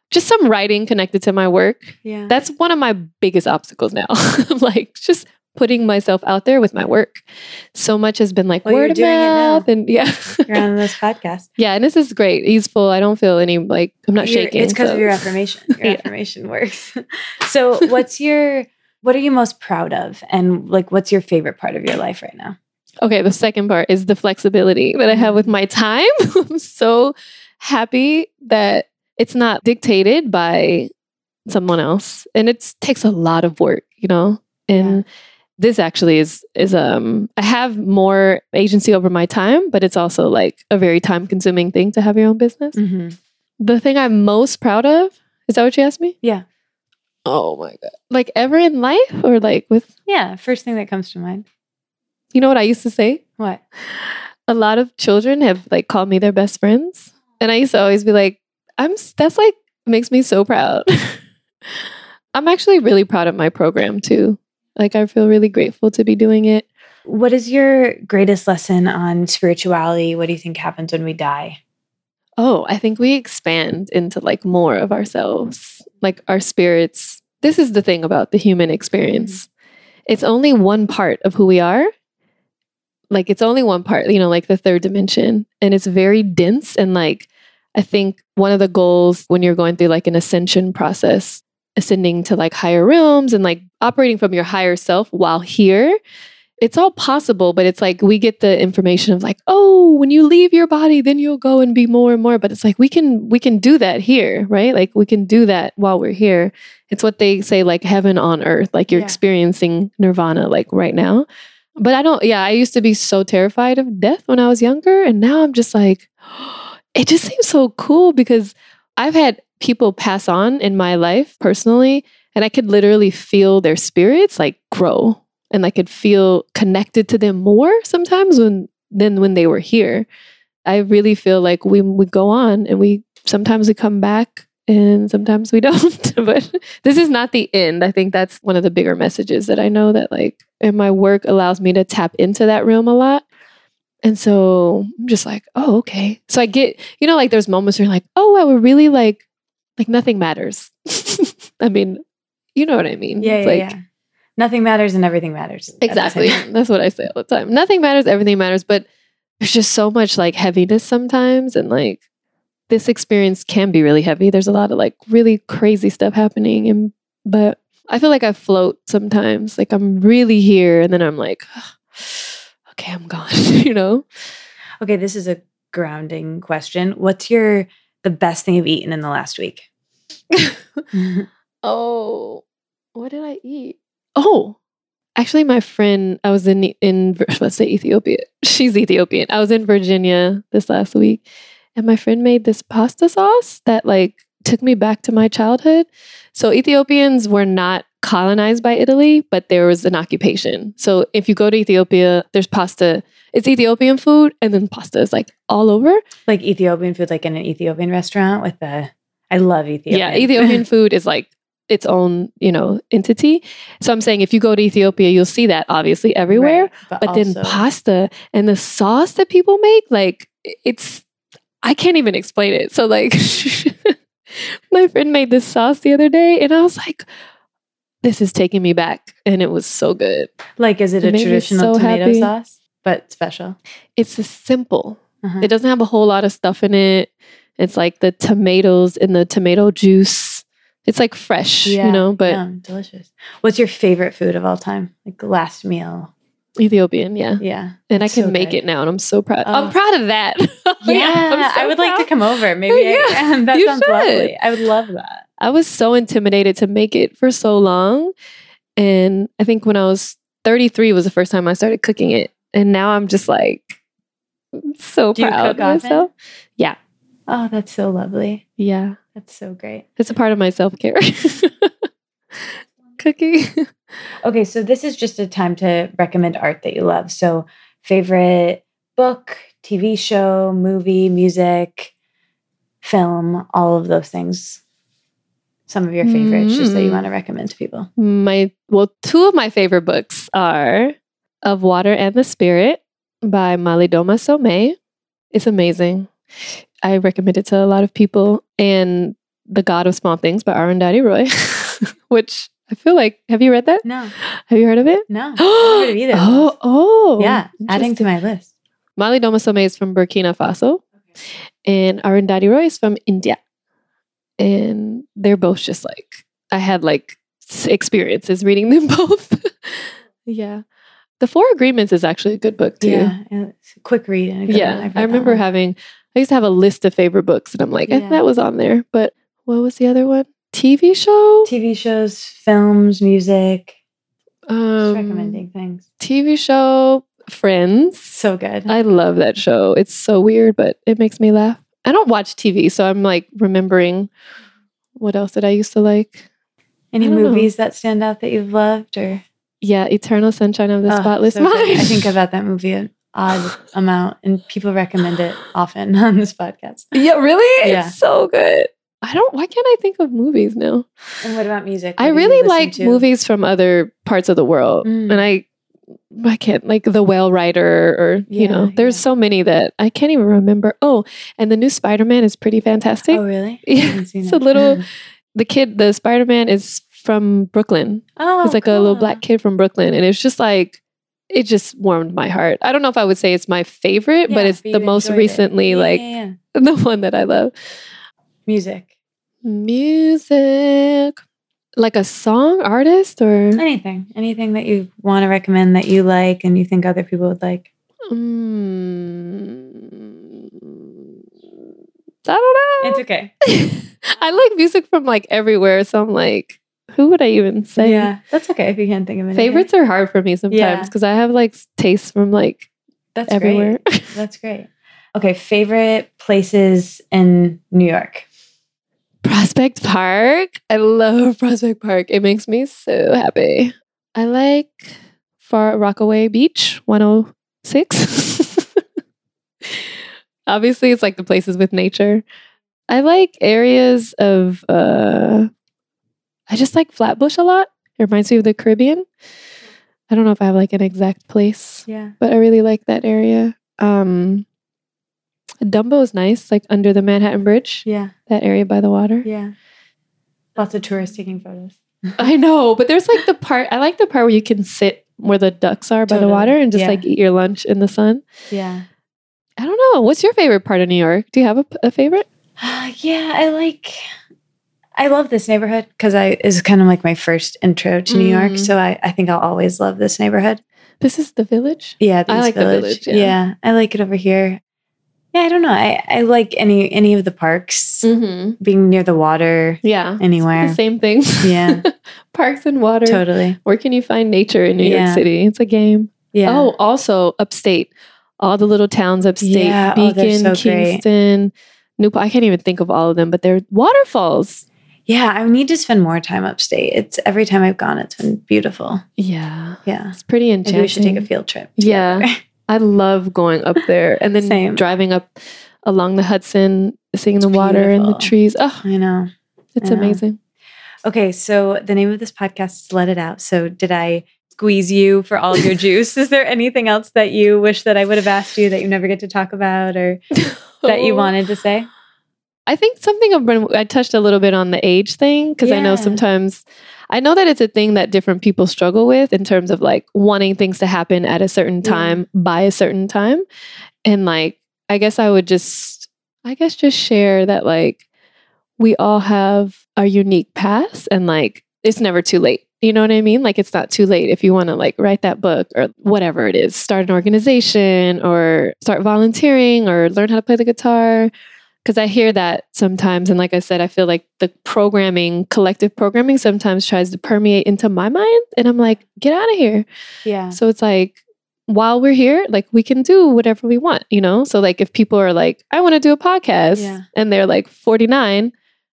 Just some writing connected to my work. Yeah. That's one of my biggest obstacles now. <laughs> like just putting myself out there with my work. So much has been like Well, word of doing it now. mouth and <laughs> yeah. You're on this podcast. yeah, and this is great. Easeful. I don't feel any like I'm not You're- shaking. It's because so- of your affirmation. <laughs> Your Yeah. affirmation works. so, what's your what are you most proud of, and like, what's your favorite part of your life right now? Okay, the second part is the flexibility that I have with my time. <laughs> I'm so happy that it's not dictated by someone else and it takes a lot of work, you know? And this actually is is um I have more agency over my time, but it's also like a very time consuming thing to have your own business. Mm-hmm. The thing I'm most proud of, is that what you asked me? Yeah. Oh my god. Like ever in life or like with Yeah, first thing that comes to mind. you know what I used to say? What? a lot of children have like called me their best friends and i used to always be like i'm that's like makes me so proud <laughs> i'm actually really proud of my program too like i feel really grateful to be doing it What is your greatest lesson on spirituality? What do you think happens when we die? Oh i think we expand into like more of ourselves like our spirits. This is the thing about the human experience. Mm-hmm. It's only one part of who we are. Like it's only one part you know like the third dimension. And it's very dense and like i think one of the goals when you're going through like an ascension process ascending to like higher realms and like operating from your higher self while here it's all possible but it's like we get the information of like oh when you leave your body then you'll go and be more and more. But it's like we can we can do that here right? Like we can do that while we're here. It's what they say like heaven on earth like you're Yeah. experiencing nirvana like right now. But i don't yeah i used to be so terrified of death when i was younger and now i'm just like <gasps> it just seems so cool because i've had people pass on in my life personally and i could literally feel their spirits like grow and I could feel connected to them more sometimes when than when they were here. I really feel like we we go on and we sometimes we come back and sometimes we <laughs> don't. but this is not the end. I think that's one of the bigger messages that I know that like and my work allows me to tap into that realm a lot. And so I'm just like, oh, okay. So I get, you know, like there's moments where you're like, oh, wow, we're really like, like nothing matters. <laughs> I mean, you know what I mean? Yeah, It's yeah, like, yeah. Nothing matters and everything matters. Exactly. <laughs> That's what I say all the time. Nothing matters, everything matters, but there's just so much like heaviness sometimes and like this experience can be really heavy. There's a lot of like really crazy stuff happening and but I feel like I float sometimes. Like I'm really here and then I'm like, <sighs> okay, I'm gone, <laughs> you know? Okay, this is a grounding question. What's your the best thing you've eaten in the last week? <laughs> oh, what did I eat? Oh, actually, my friend, I was in in <laughs> let's say Ethiopia. She's Ethiopian. I was in Virginia this last week, and my friend made this pasta sauce that like took me back to my childhood. So Ethiopians were not colonized by Italy, but there was an occupation. So if you go to Ethiopia, there's pasta. It's Ethiopian food, and then pasta is like all over. Like Ethiopian food, like in an Ethiopian restaurant with the. I love Ethiopian. Yeah, Ethiopian <laughs> food is like its own, you know, entity. So I'm saying if you go to Ethiopia, you'll see that obviously everywhere. Right, but but then pasta and the sauce that people make, like it's I can't even explain it. So like <laughs> my friend made this sauce the other day and I was like, this is taking me back. And it was so good. Like, is it, it a traditional so tomato happy. sauce, but special? It's a simple. Uh-huh. It doesn't have a whole lot of stuff in it. It's like the tomatoes in the tomato juice. It's like fresh, yeah, you know, but yum, delicious. What's your favorite food of all time? Like last meal? Ethiopian, yeah. Yeah. And I can so make good. it now and I'm so proud. Oh. I'm proud of that. <laughs> yeah. yeah so I would proud. like to come over. Maybe <laughs> yeah. I, <laughs> that sounds should. lovely. I would love that. I was so intimidated to make it for so long. And I think when I was 33 was the first time I started cooking it. And now I'm just like so Do proud of myself. Yeah. Oh, that's so lovely. Yeah. That's so great. It's a part of my self care. <laughs> cooking. <laughs> okay, so this is just a time to recommend art that you love. So, favorite book, TV show, movie, music, film, all of those things. Some of your favorites, mm-hmm. just that you want to recommend to people. My well, two of my favorite books are Of Water and the Spirit by Malidoma Somé. It's amazing. I recommend it to a lot of people. And The God of Small Things by Arundhati Roy, <laughs> which I feel like, have you read that? No. Have you heard of it? No. <gasps> heard of either. oh, oh. Yeah. Adding to my list. Malidoma Somé is from Burkina Faso okay. and Arundhati Roy is from India. And they're both just like, I had like experiences reading them <laughs> both. yeah. The Four Agreements is actually a good book too. Yeah. It's a quick read. yeah. I remember having, I used to have a list of favorite books and I'm like, yeah. that was on there. But what was the other one? TV show? TV shows, films, music. Um, recommending things. TV show, Friends. So good. I love that show. It's so weird, but it makes me laugh. I don't watch TV, so I'm like remembering what else did I used to like. Any movies know. that stand out that you've loved or? Yeah, Eternal Sunshine of the oh, Spotless so Mind. I think <laughs> about that movie odd amount, and people recommend it often <laughs> on this podcast. Yeah, really? Yeah. It's so good. I don't. Why can't I think of movies now? And what about music? What I really like to? movies from other parts of the world, mm. and I, I can't like The Whale Rider or yeah, you know. There's yeah. so many that I can't even remember. Oh, and the new Spider Man is pretty fantastic. Oh, really? <laughs> Yeah, it's a little. <laughs> the kid, the Spider Man is from Brooklyn. Oh, he's like cool. a little black kid from Brooklyn, and it's just like it just warmed my heart. I don't know if I would say it's my favorite, yeah, but it's the most recently like <laughs> the one that I love. Music. Music. Like a song, artist, or anything. Anything that you want to recommend that you like and you think other people would like. Mm, I don't know. It's okay. <laughs> I like music from like everywhere. So I'm like, who would I even say? Yeah, that's okay if you can't think of anything. Favorites are hard for me sometimes because yeah. I have like tastes from like that's everywhere. Great. <laughs> That's great. Okay, favorite places in New York. Prospect Park. I love <laughs> Prospect Park. It makes me so happy. I like Far Rockaway Beach 106. <laughs> Obviously, it's like the places with nature. I like areas of uh I just like Flatbush a lot. It reminds me of the Caribbean. I don't know if I have like an exact place. Yeah. But I really like that area. Um Dumbo is nice, like under the Manhattan Bridge. Yeah. That area by the water. Yeah. Lots of tourists taking photos. <laughs> I know, but there's like the part I like the part where you can sit where the ducks are by the water and just yeah. like eat your lunch in the sun. Yeah. I don't know. What's your favorite part of New York? Do you have a, a favorite? Uh, yeah, I like I love this neighborhood because I is kind of like my first intro to New York. Mm. So I, I think I'll always love this neighborhood. This is the village. Yeah, I this like the village, yeah. I like it over here. Yeah, I don't know. I, I like any any of the parks Mm-hmm. being near the water Yeah. anywhere. The same thing. Yeah, <laughs> Parks and water. totally. Where can you find nature in New Yeah. York City? It's a game. Yeah. Oh, also upstate. All the little towns upstate. Yeah, oh, Beacon, great. Kingston, Newport. I can't even think of all of them, but they're waterfalls. Yeah. I need to spend more time upstate. It's every time I've gone, it's been beautiful. Yeah. Yeah. It's pretty Maybe enchanting. we should take a field trip. Yeah. I love going up there and then Same. driving up along the Hudson, seeing It's the water and the trees. Oh, I know. it's I know. amazing. Okay, so the name of this podcast is Let It Out. So did I squeeze you for all your <laughs> juice? Is there anything else that you wish that I would have asked you that you never get to talk about or <laughs> that you wanted to say? I think something I've been, I touched a little bit on the age thing because I know sometimes I know that it's a thing that different people struggle with in terms of like wanting things to happen at a certain Yeah. time by a certain time. And like, I guess I would just, I guess just share that like we all have our unique paths and like it's never too late. You know what I mean? Like it's not too late if you want to like write that book or whatever it is, start an organization or start volunteering or learn how to play the guitar because I hear that sometimes. And like I said, I feel like the programming, collective programming, sometimes tries to permeate into my mind. And I'm like, get out of here. Yeah. So it's like, while we're here, like we can do whatever we want, you know? So, like, if people are like, I want to do a podcast Yeah. and they're like 49,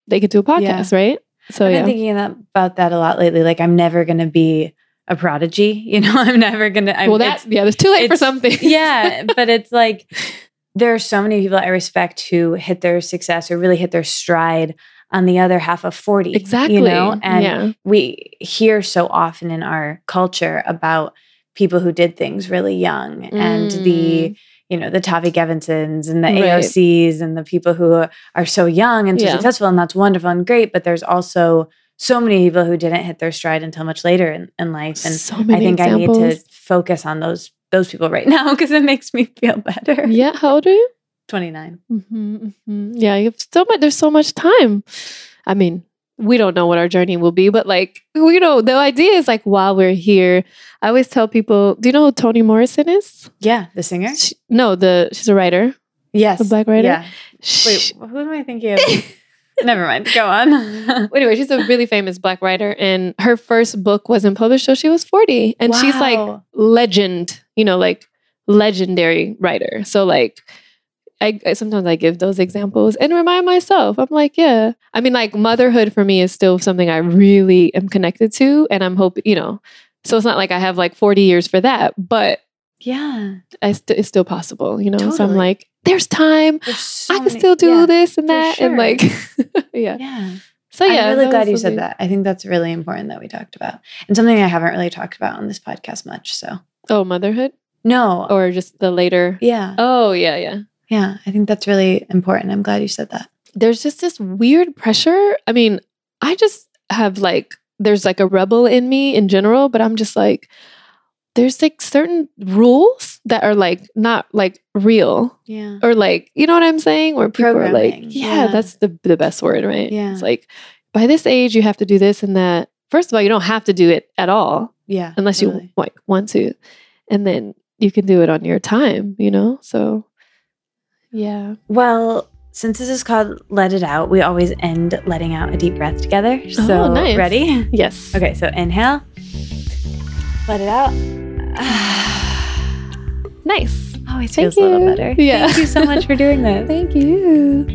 they could do a podcast, right? So, I've yeah. been thinking about that a lot lately. Like I'm never going to be a prodigy. <laughs> You know, I'm never going to. well, that, yeah, it's too late for something. <laughs> yeah, but it's like <laughs> there are so many people I respect who hit their success or really hit their stride on the other half of 40. exactly. You know, and yeah. we hear so often in our culture about people who did things really young and the you know the Tavi Gevinsons and the Mm. Right. AOCs and the people who are so young and so Yeah. successful and that's wonderful and great but there's also so many people who didn't hit their stride until much later in, in life and so I think examples. I need to focus on those those people right <laughs> now because it makes me feel better. Yeah. How old are you? 29. hmm Yeah, you have so much. There's so much time. I mean, we don't know what our journey will be, but like, you know, the idea is like while we're here, I always tell people, do you know who Toni Morrison is? Yeah, the singer? She, no, the she's a writer. Yes. The black writer? Yeah. She- Wait, who am I thinking <laughs> of? <laughs> Never mind. Go on. <laughs> Anyway, she's a really famous black writer, and her first book wasn't published till she was 40. And she's like legend, you know, like legendary writer. So like I, I sometimes I give those examples and remind myself. I'm like, yeah. I mean, like motherhood for me is still something I really am connected to, and I'm hoping, you know. So it's not like I have like 40 years for that, but yeah. I st- it's still possible, you know. So I'm like, there's time. There's so I can many- still do yeah, this and for that, and like, <laughs> yeah. Yeah. So yeah, I'm really glad was you said that. I think that's really important that we talked about. And something I haven't really talked about on this podcast much. So, Oh, motherhood, no. or just the later. yeah. Oh yeah, yeah. Yeah. I think that's really important. I'm glad you said that. there's just this weird pressure. I mean, I just have like, there's like a rebel in me in general, but I'm just like, there's like certain rules that are like not like real Yeah. or like, you know what I'm saying? Where people are like, yeah, yeah. that's the, the best word, right? Yeah. It's like, by this age, you have to do this and that. First of all, you don't have to do it at all Yeah. unless you like want to. And then you can do it on your time, you know? So, yeah. Well, since this is called Let It Out, we always end letting out a deep breath together. Oh, so, Oh, nice. ready? Yes. Okay, so inhale, let it out. <sighs> Nice. Always Thank feels a little you. better. Yeah. Thank you so much for doing this. <laughs> Thank you.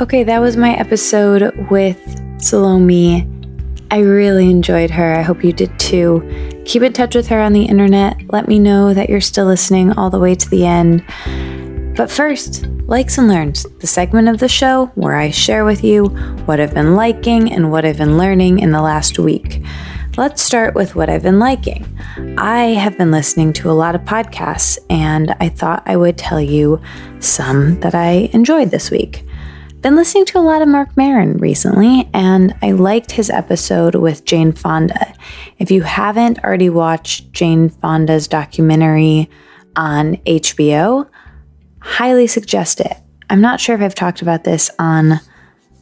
Okay, that was my episode with Salome. I really enjoyed her. I hope you did too. Keep in touch with her on the internet. Let me know that you're still listening all the way to the end. But first, Likes and Learns, the segment of the show where I share with you what I've been liking and what I've been learning in the last week. Let's start with what I've been liking. I have been listening to a lot of podcasts, and I thought I would tell you some that I enjoyed this week. Been listening to a lot of Marc Maron recently, and I liked his episode with Jane Fonda. If you haven't already watched Jane Fonda's documentary on HBO, highly suggest it. I'm not sure if I've talked about this on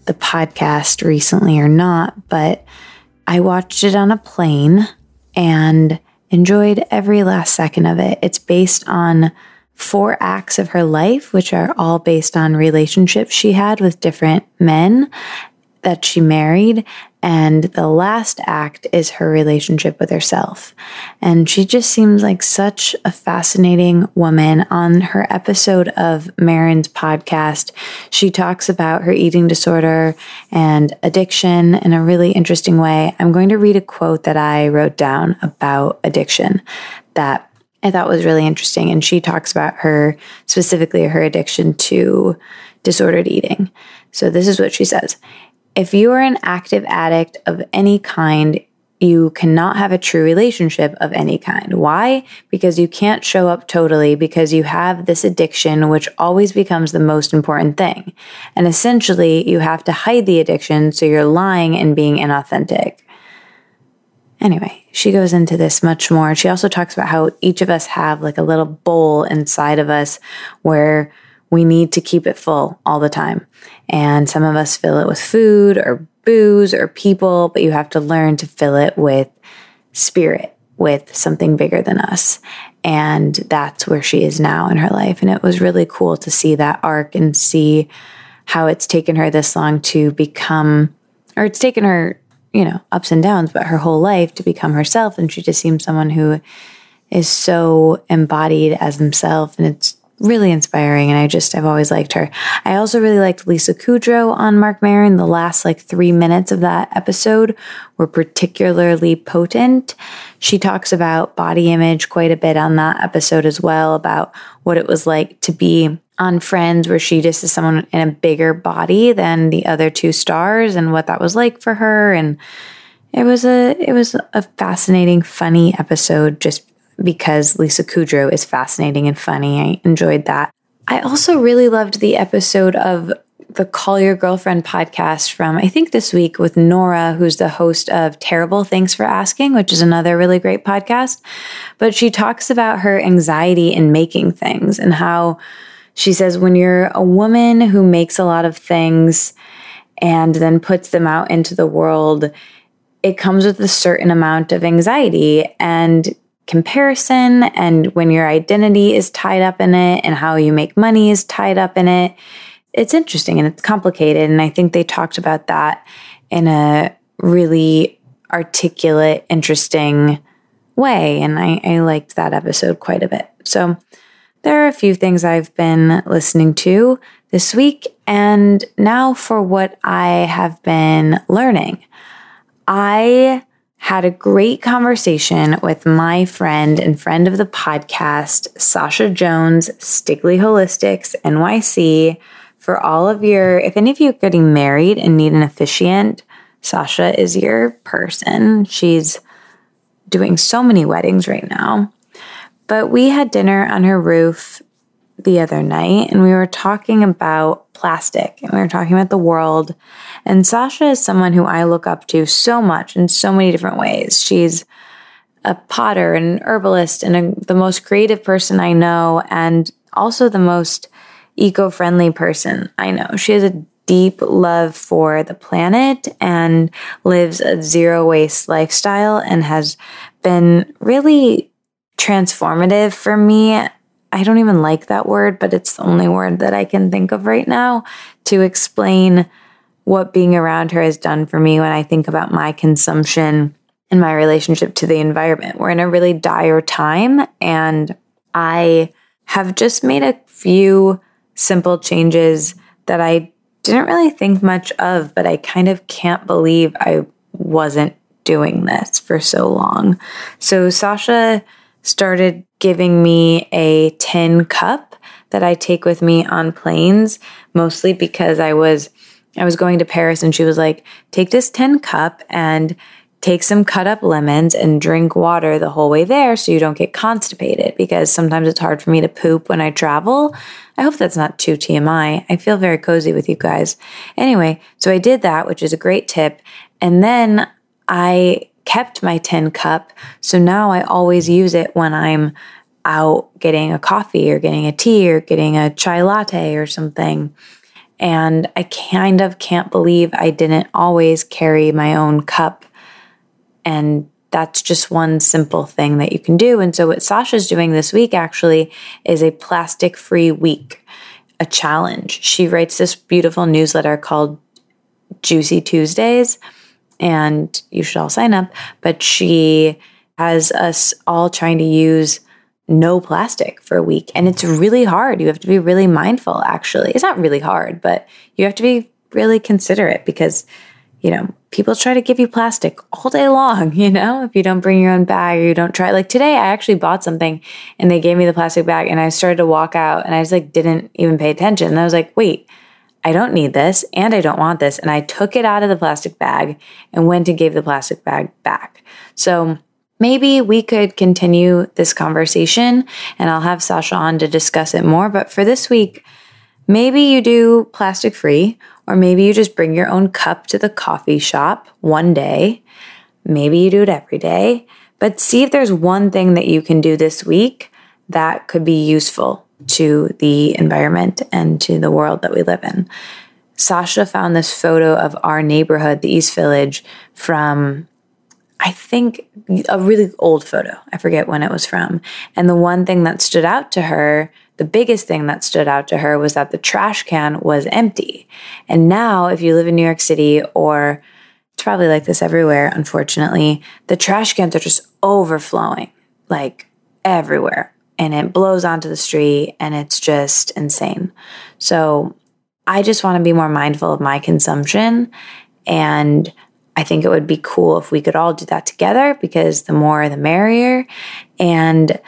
the podcast recently or not, but I watched it on a plane and enjoyed every last second of it. It's based on four acts of her life, which are all based on relationships she had with different men that she married. And the last act is her relationship with herself. And she just seems like such a fascinating woman. On her episode of Maron's podcast, she talks about her eating disorder and addiction in a really interesting way. I'm going to read a quote that I wrote down about addiction that I thought was really interesting. And she talks about her, specifically her addiction to disordered eating. So this is what she says if you are an active addict of any kind, you cannot have a true relationship of any kind. Why? Because you can't show up totally because you have this addiction, which always becomes the most important thing. And essentially, you have to hide the addiction so you're lying and being inauthentic. Anyway, she goes into this much more. She also talks about how each of us have like a little bowl inside of us where we need to keep it full all the time. And some of us fill it with food or booze or people, but you have to learn to fill it with spirit, with something bigger than us. And that's where she is now in her life. And it was really cool to see that arc and see how it's taken her this long to become, or it's taken her, you know, ups and downs, but her whole life to become herself. And she just seems someone who is so embodied as himself. And it's really inspiring and I just I've always liked her. I also really liked Lisa Kudrow on Marc Maron. The last like 3 minutes of that episode were particularly potent. She talks about body image quite a bit on that episode as well about what it was like to be on Friends where she just is someone in a bigger body than the other two stars and what that was like for her and it was a it was a fascinating funny episode just because Lisa Kudrow is fascinating and funny. I enjoyed that. I also really loved the episode of the Call Your Girlfriend podcast from, I think this week with Nora, who's the host of Terrible Thanks for Asking, which is another really great podcast. But she talks about her anxiety in making things and how she says, when you're a woman who makes a lot of things and then puts them out into the world, it comes with a certain amount of anxiety. And comparison and when your identity is tied up in it and how you make money is tied up in it. It's interesting and it's complicated. And I think they talked about that in a really articulate, interesting way. And I, I liked that episode quite a bit. So there are a few things I've been listening to this week. And now for what I have been learning. I had a great conversation with my friend and friend of the podcast, Sasha Jones, Stigley Holistics, NYC. For all of your, if any of you are getting married and need an officiant, Sasha is your person. She's doing so many weddings right now. But we had dinner on her roof the other night and we were talking about plastic and we were talking about the world. And Sasha is someone who I look up to so much in so many different ways. She's a potter, an herbalist, and a, the most creative person I know, and also the most eco friendly person I know. She has a deep love for the planet and lives a zero waste lifestyle and has been really transformative for me I don't even like that word, but it's the only word that I can think of right now to explain what being around her has done for me when I think about my consumption and my relationship to the environment. We're in a really dire time, and I have just made a few simple changes that I didn't really think much of, but I kind of can't believe I wasn't doing this for so long. So, Sasha started giving me a tin cup that I take with me on planes, mostly because I was I was going to Paris and she was like, "Take this tin cup and take some cut up lemons and drink water the whole way there so you don't get constipated because sometimes it's hard for me to poop when I travel. I hope that's not too TMI. I feel very cozy with you guys. Anyway, so I did that, which is a great tip. And then I kept my tin cup. So now I always use it when I'm out getting a coffee or getting a tea or getting a chai latte or something. And I kind of can't believe I didn't always carry my own cup. And that's just one simple thing that you can do. And so, what Sasha's doing this week actually is a plastic free week, a challenge. She writes this beautiful newsletter called Juicy Tuesdays, and you should all sign up. But she has us all trying to use no plastic for a week. And it's really hard. You have to be really mindful, actually. It's not really hard, but you have to be really considerate because, you know, people try to give you plastic all day long, <laughs> you know, if you don't bring your own bag or you don't try. Like today, I actually bought something and they gave me the plastic bag and I started to walk out and I just like didn't even pay attention. And I was like, wait, I don't need this and I don't want this. And I took it out of the plastic bag and went and gave the plastic bag back. So, maybe we could continue this conversation and I'll have Sasha on to discuss it more. But for this week, maybe you do plastic free, or maybe you just bring your own cup to the coffee shop one day. Maybe you do it every day. But see if there's one thing that you can do this week that could be useful to the environment and to the world that we live in. Sasha found this photo of our neighborhood, the East Village, from I think a really old photo. I forget when it was from. And the one thing that stood out to her, the biggest thing that stood out to her was that the trash can was empty. And now, if you live in New York City, or it's probably like this everywhere, unfortunately, the trash cans are just overflowing like everywhere. And it blows onto the street and it's just insane. So I just want to be more mindful of my consumption and I think it would be cool if we could all do that together because the more the merrier. And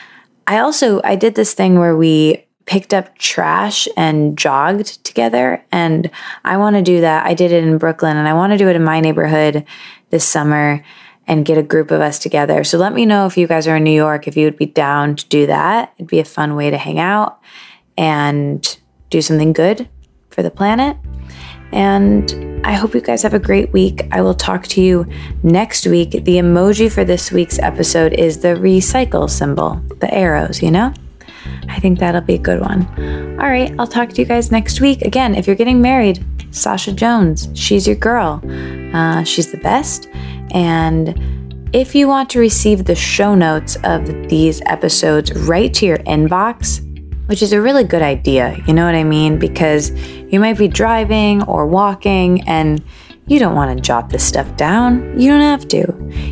I also I did this thing where we picked up trash and jogged together and I want to do that. I did it in Brooklyn and I want to do it in my neighborhood this summer and get a group of us together. So let me know if you guys are in New York if you would be down to do that. It'd be a fun way to hang out and do something good for the planet. And I hope you guys have a great week. I will talk to you next week. The emoji for this week's episode is the recycle symbol, the arrows, you know? I think that'll be a good one. All right, I'll talk to you guys next week. Again, if you're getting married, Sasha Jones, she's your girl. Uh, she's the best. And if you want to receive the show notes of these episodes right to your inbox, which is a really good idea. You know what I mean? Because you might be driving or walking and you don't want to jot this stuff down. You don't have to.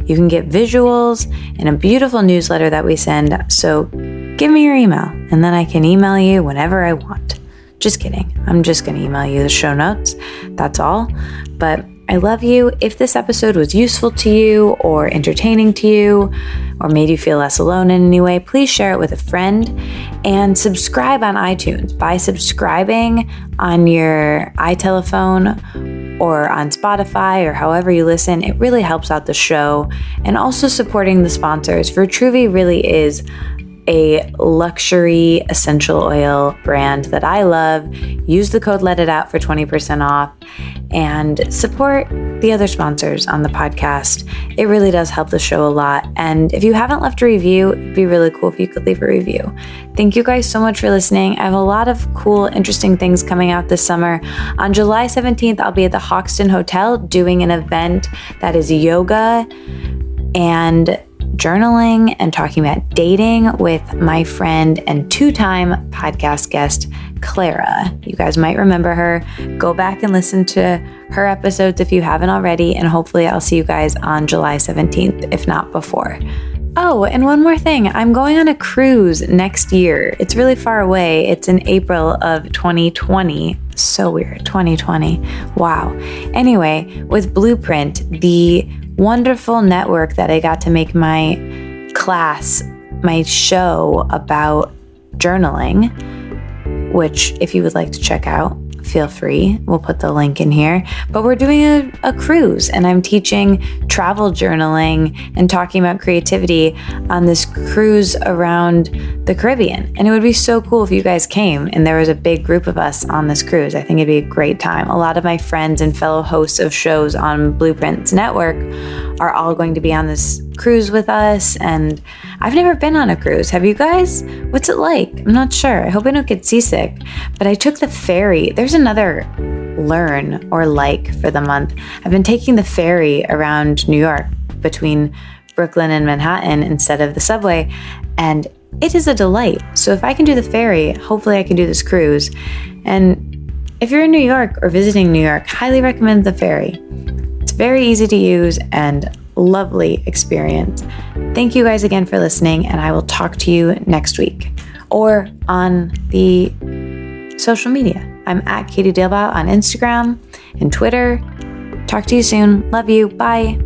You can get visuals and a beautiful newsletter that we send. So give me your email and then I can email you whenever I want. Just kidding. I'm just going to email you the show notes. That's all. But I love you. If this episode was useful to you or entertaining to you or made you feel less alone in any way, please share it with a friend and subscribe on iTunes. By subscribing on your iTelephone or on Spotify or however you listen, it really helps out the show and also supporting the sponsors. Vitruvi really is a luxury essential oil brand that I love. Use the code Let It Out for 20% off and support the other sponsors on the podcast. It really does help the show a lot. And if you haven't left a review, it'd be really cool if you could leave a review. Thank you guys so much for listening. I have a lot of cool, interesting things coming out this summer. On July 17th, I'll be at the Hoxton Hotel doing an event that is yoga and journaling and talking about dating with my friend and two time podcast guest, Clara. You guys might remember her. Go back and listen to her episodes if you haven't already, and hopefully, I'll see you guys on July 17th, if not before. Oh, and one more thing. I'm going on a cruise next year. It's really far away. It's in April of 2020. So weird. 2020. Wow. Anyway, with Blueprint, the wonderful network that I got to make my class, my show about journaling, which, if you would like to check out, feel free. We'll put the link in here. But we're doing a, a, cruise and I'm teaching travel journaling and talking about creativity on this cruise around the Caribbean. And it would be so cool if you guys came and there was a big group of us on this cruise. I think it'd be a great time. A lot of my friends and fellow hosts of shows on Blueprints Network are all going to be on this cruise with us. And I've never been on a cruise. Have you guys? What's it like? I'm not sure. I hope I don't get seasick. But I took the ferry. There's another learn or like for the month. I've been taking the ferry around New York between Brooklyn and Manhattan instead of the subway. And it is a delight. So if I can do the ferry, hopefully I can do this cruise. And if you're in New York or visiting New York, highly recommend the ferry. It's very easy to use and lovely experience. Thank you guys again for listening, and I will talk to you next week or on the social media. I'm at Katie Dalebout on Instagram and Twitter. Talk to you soon. Love you. Bye.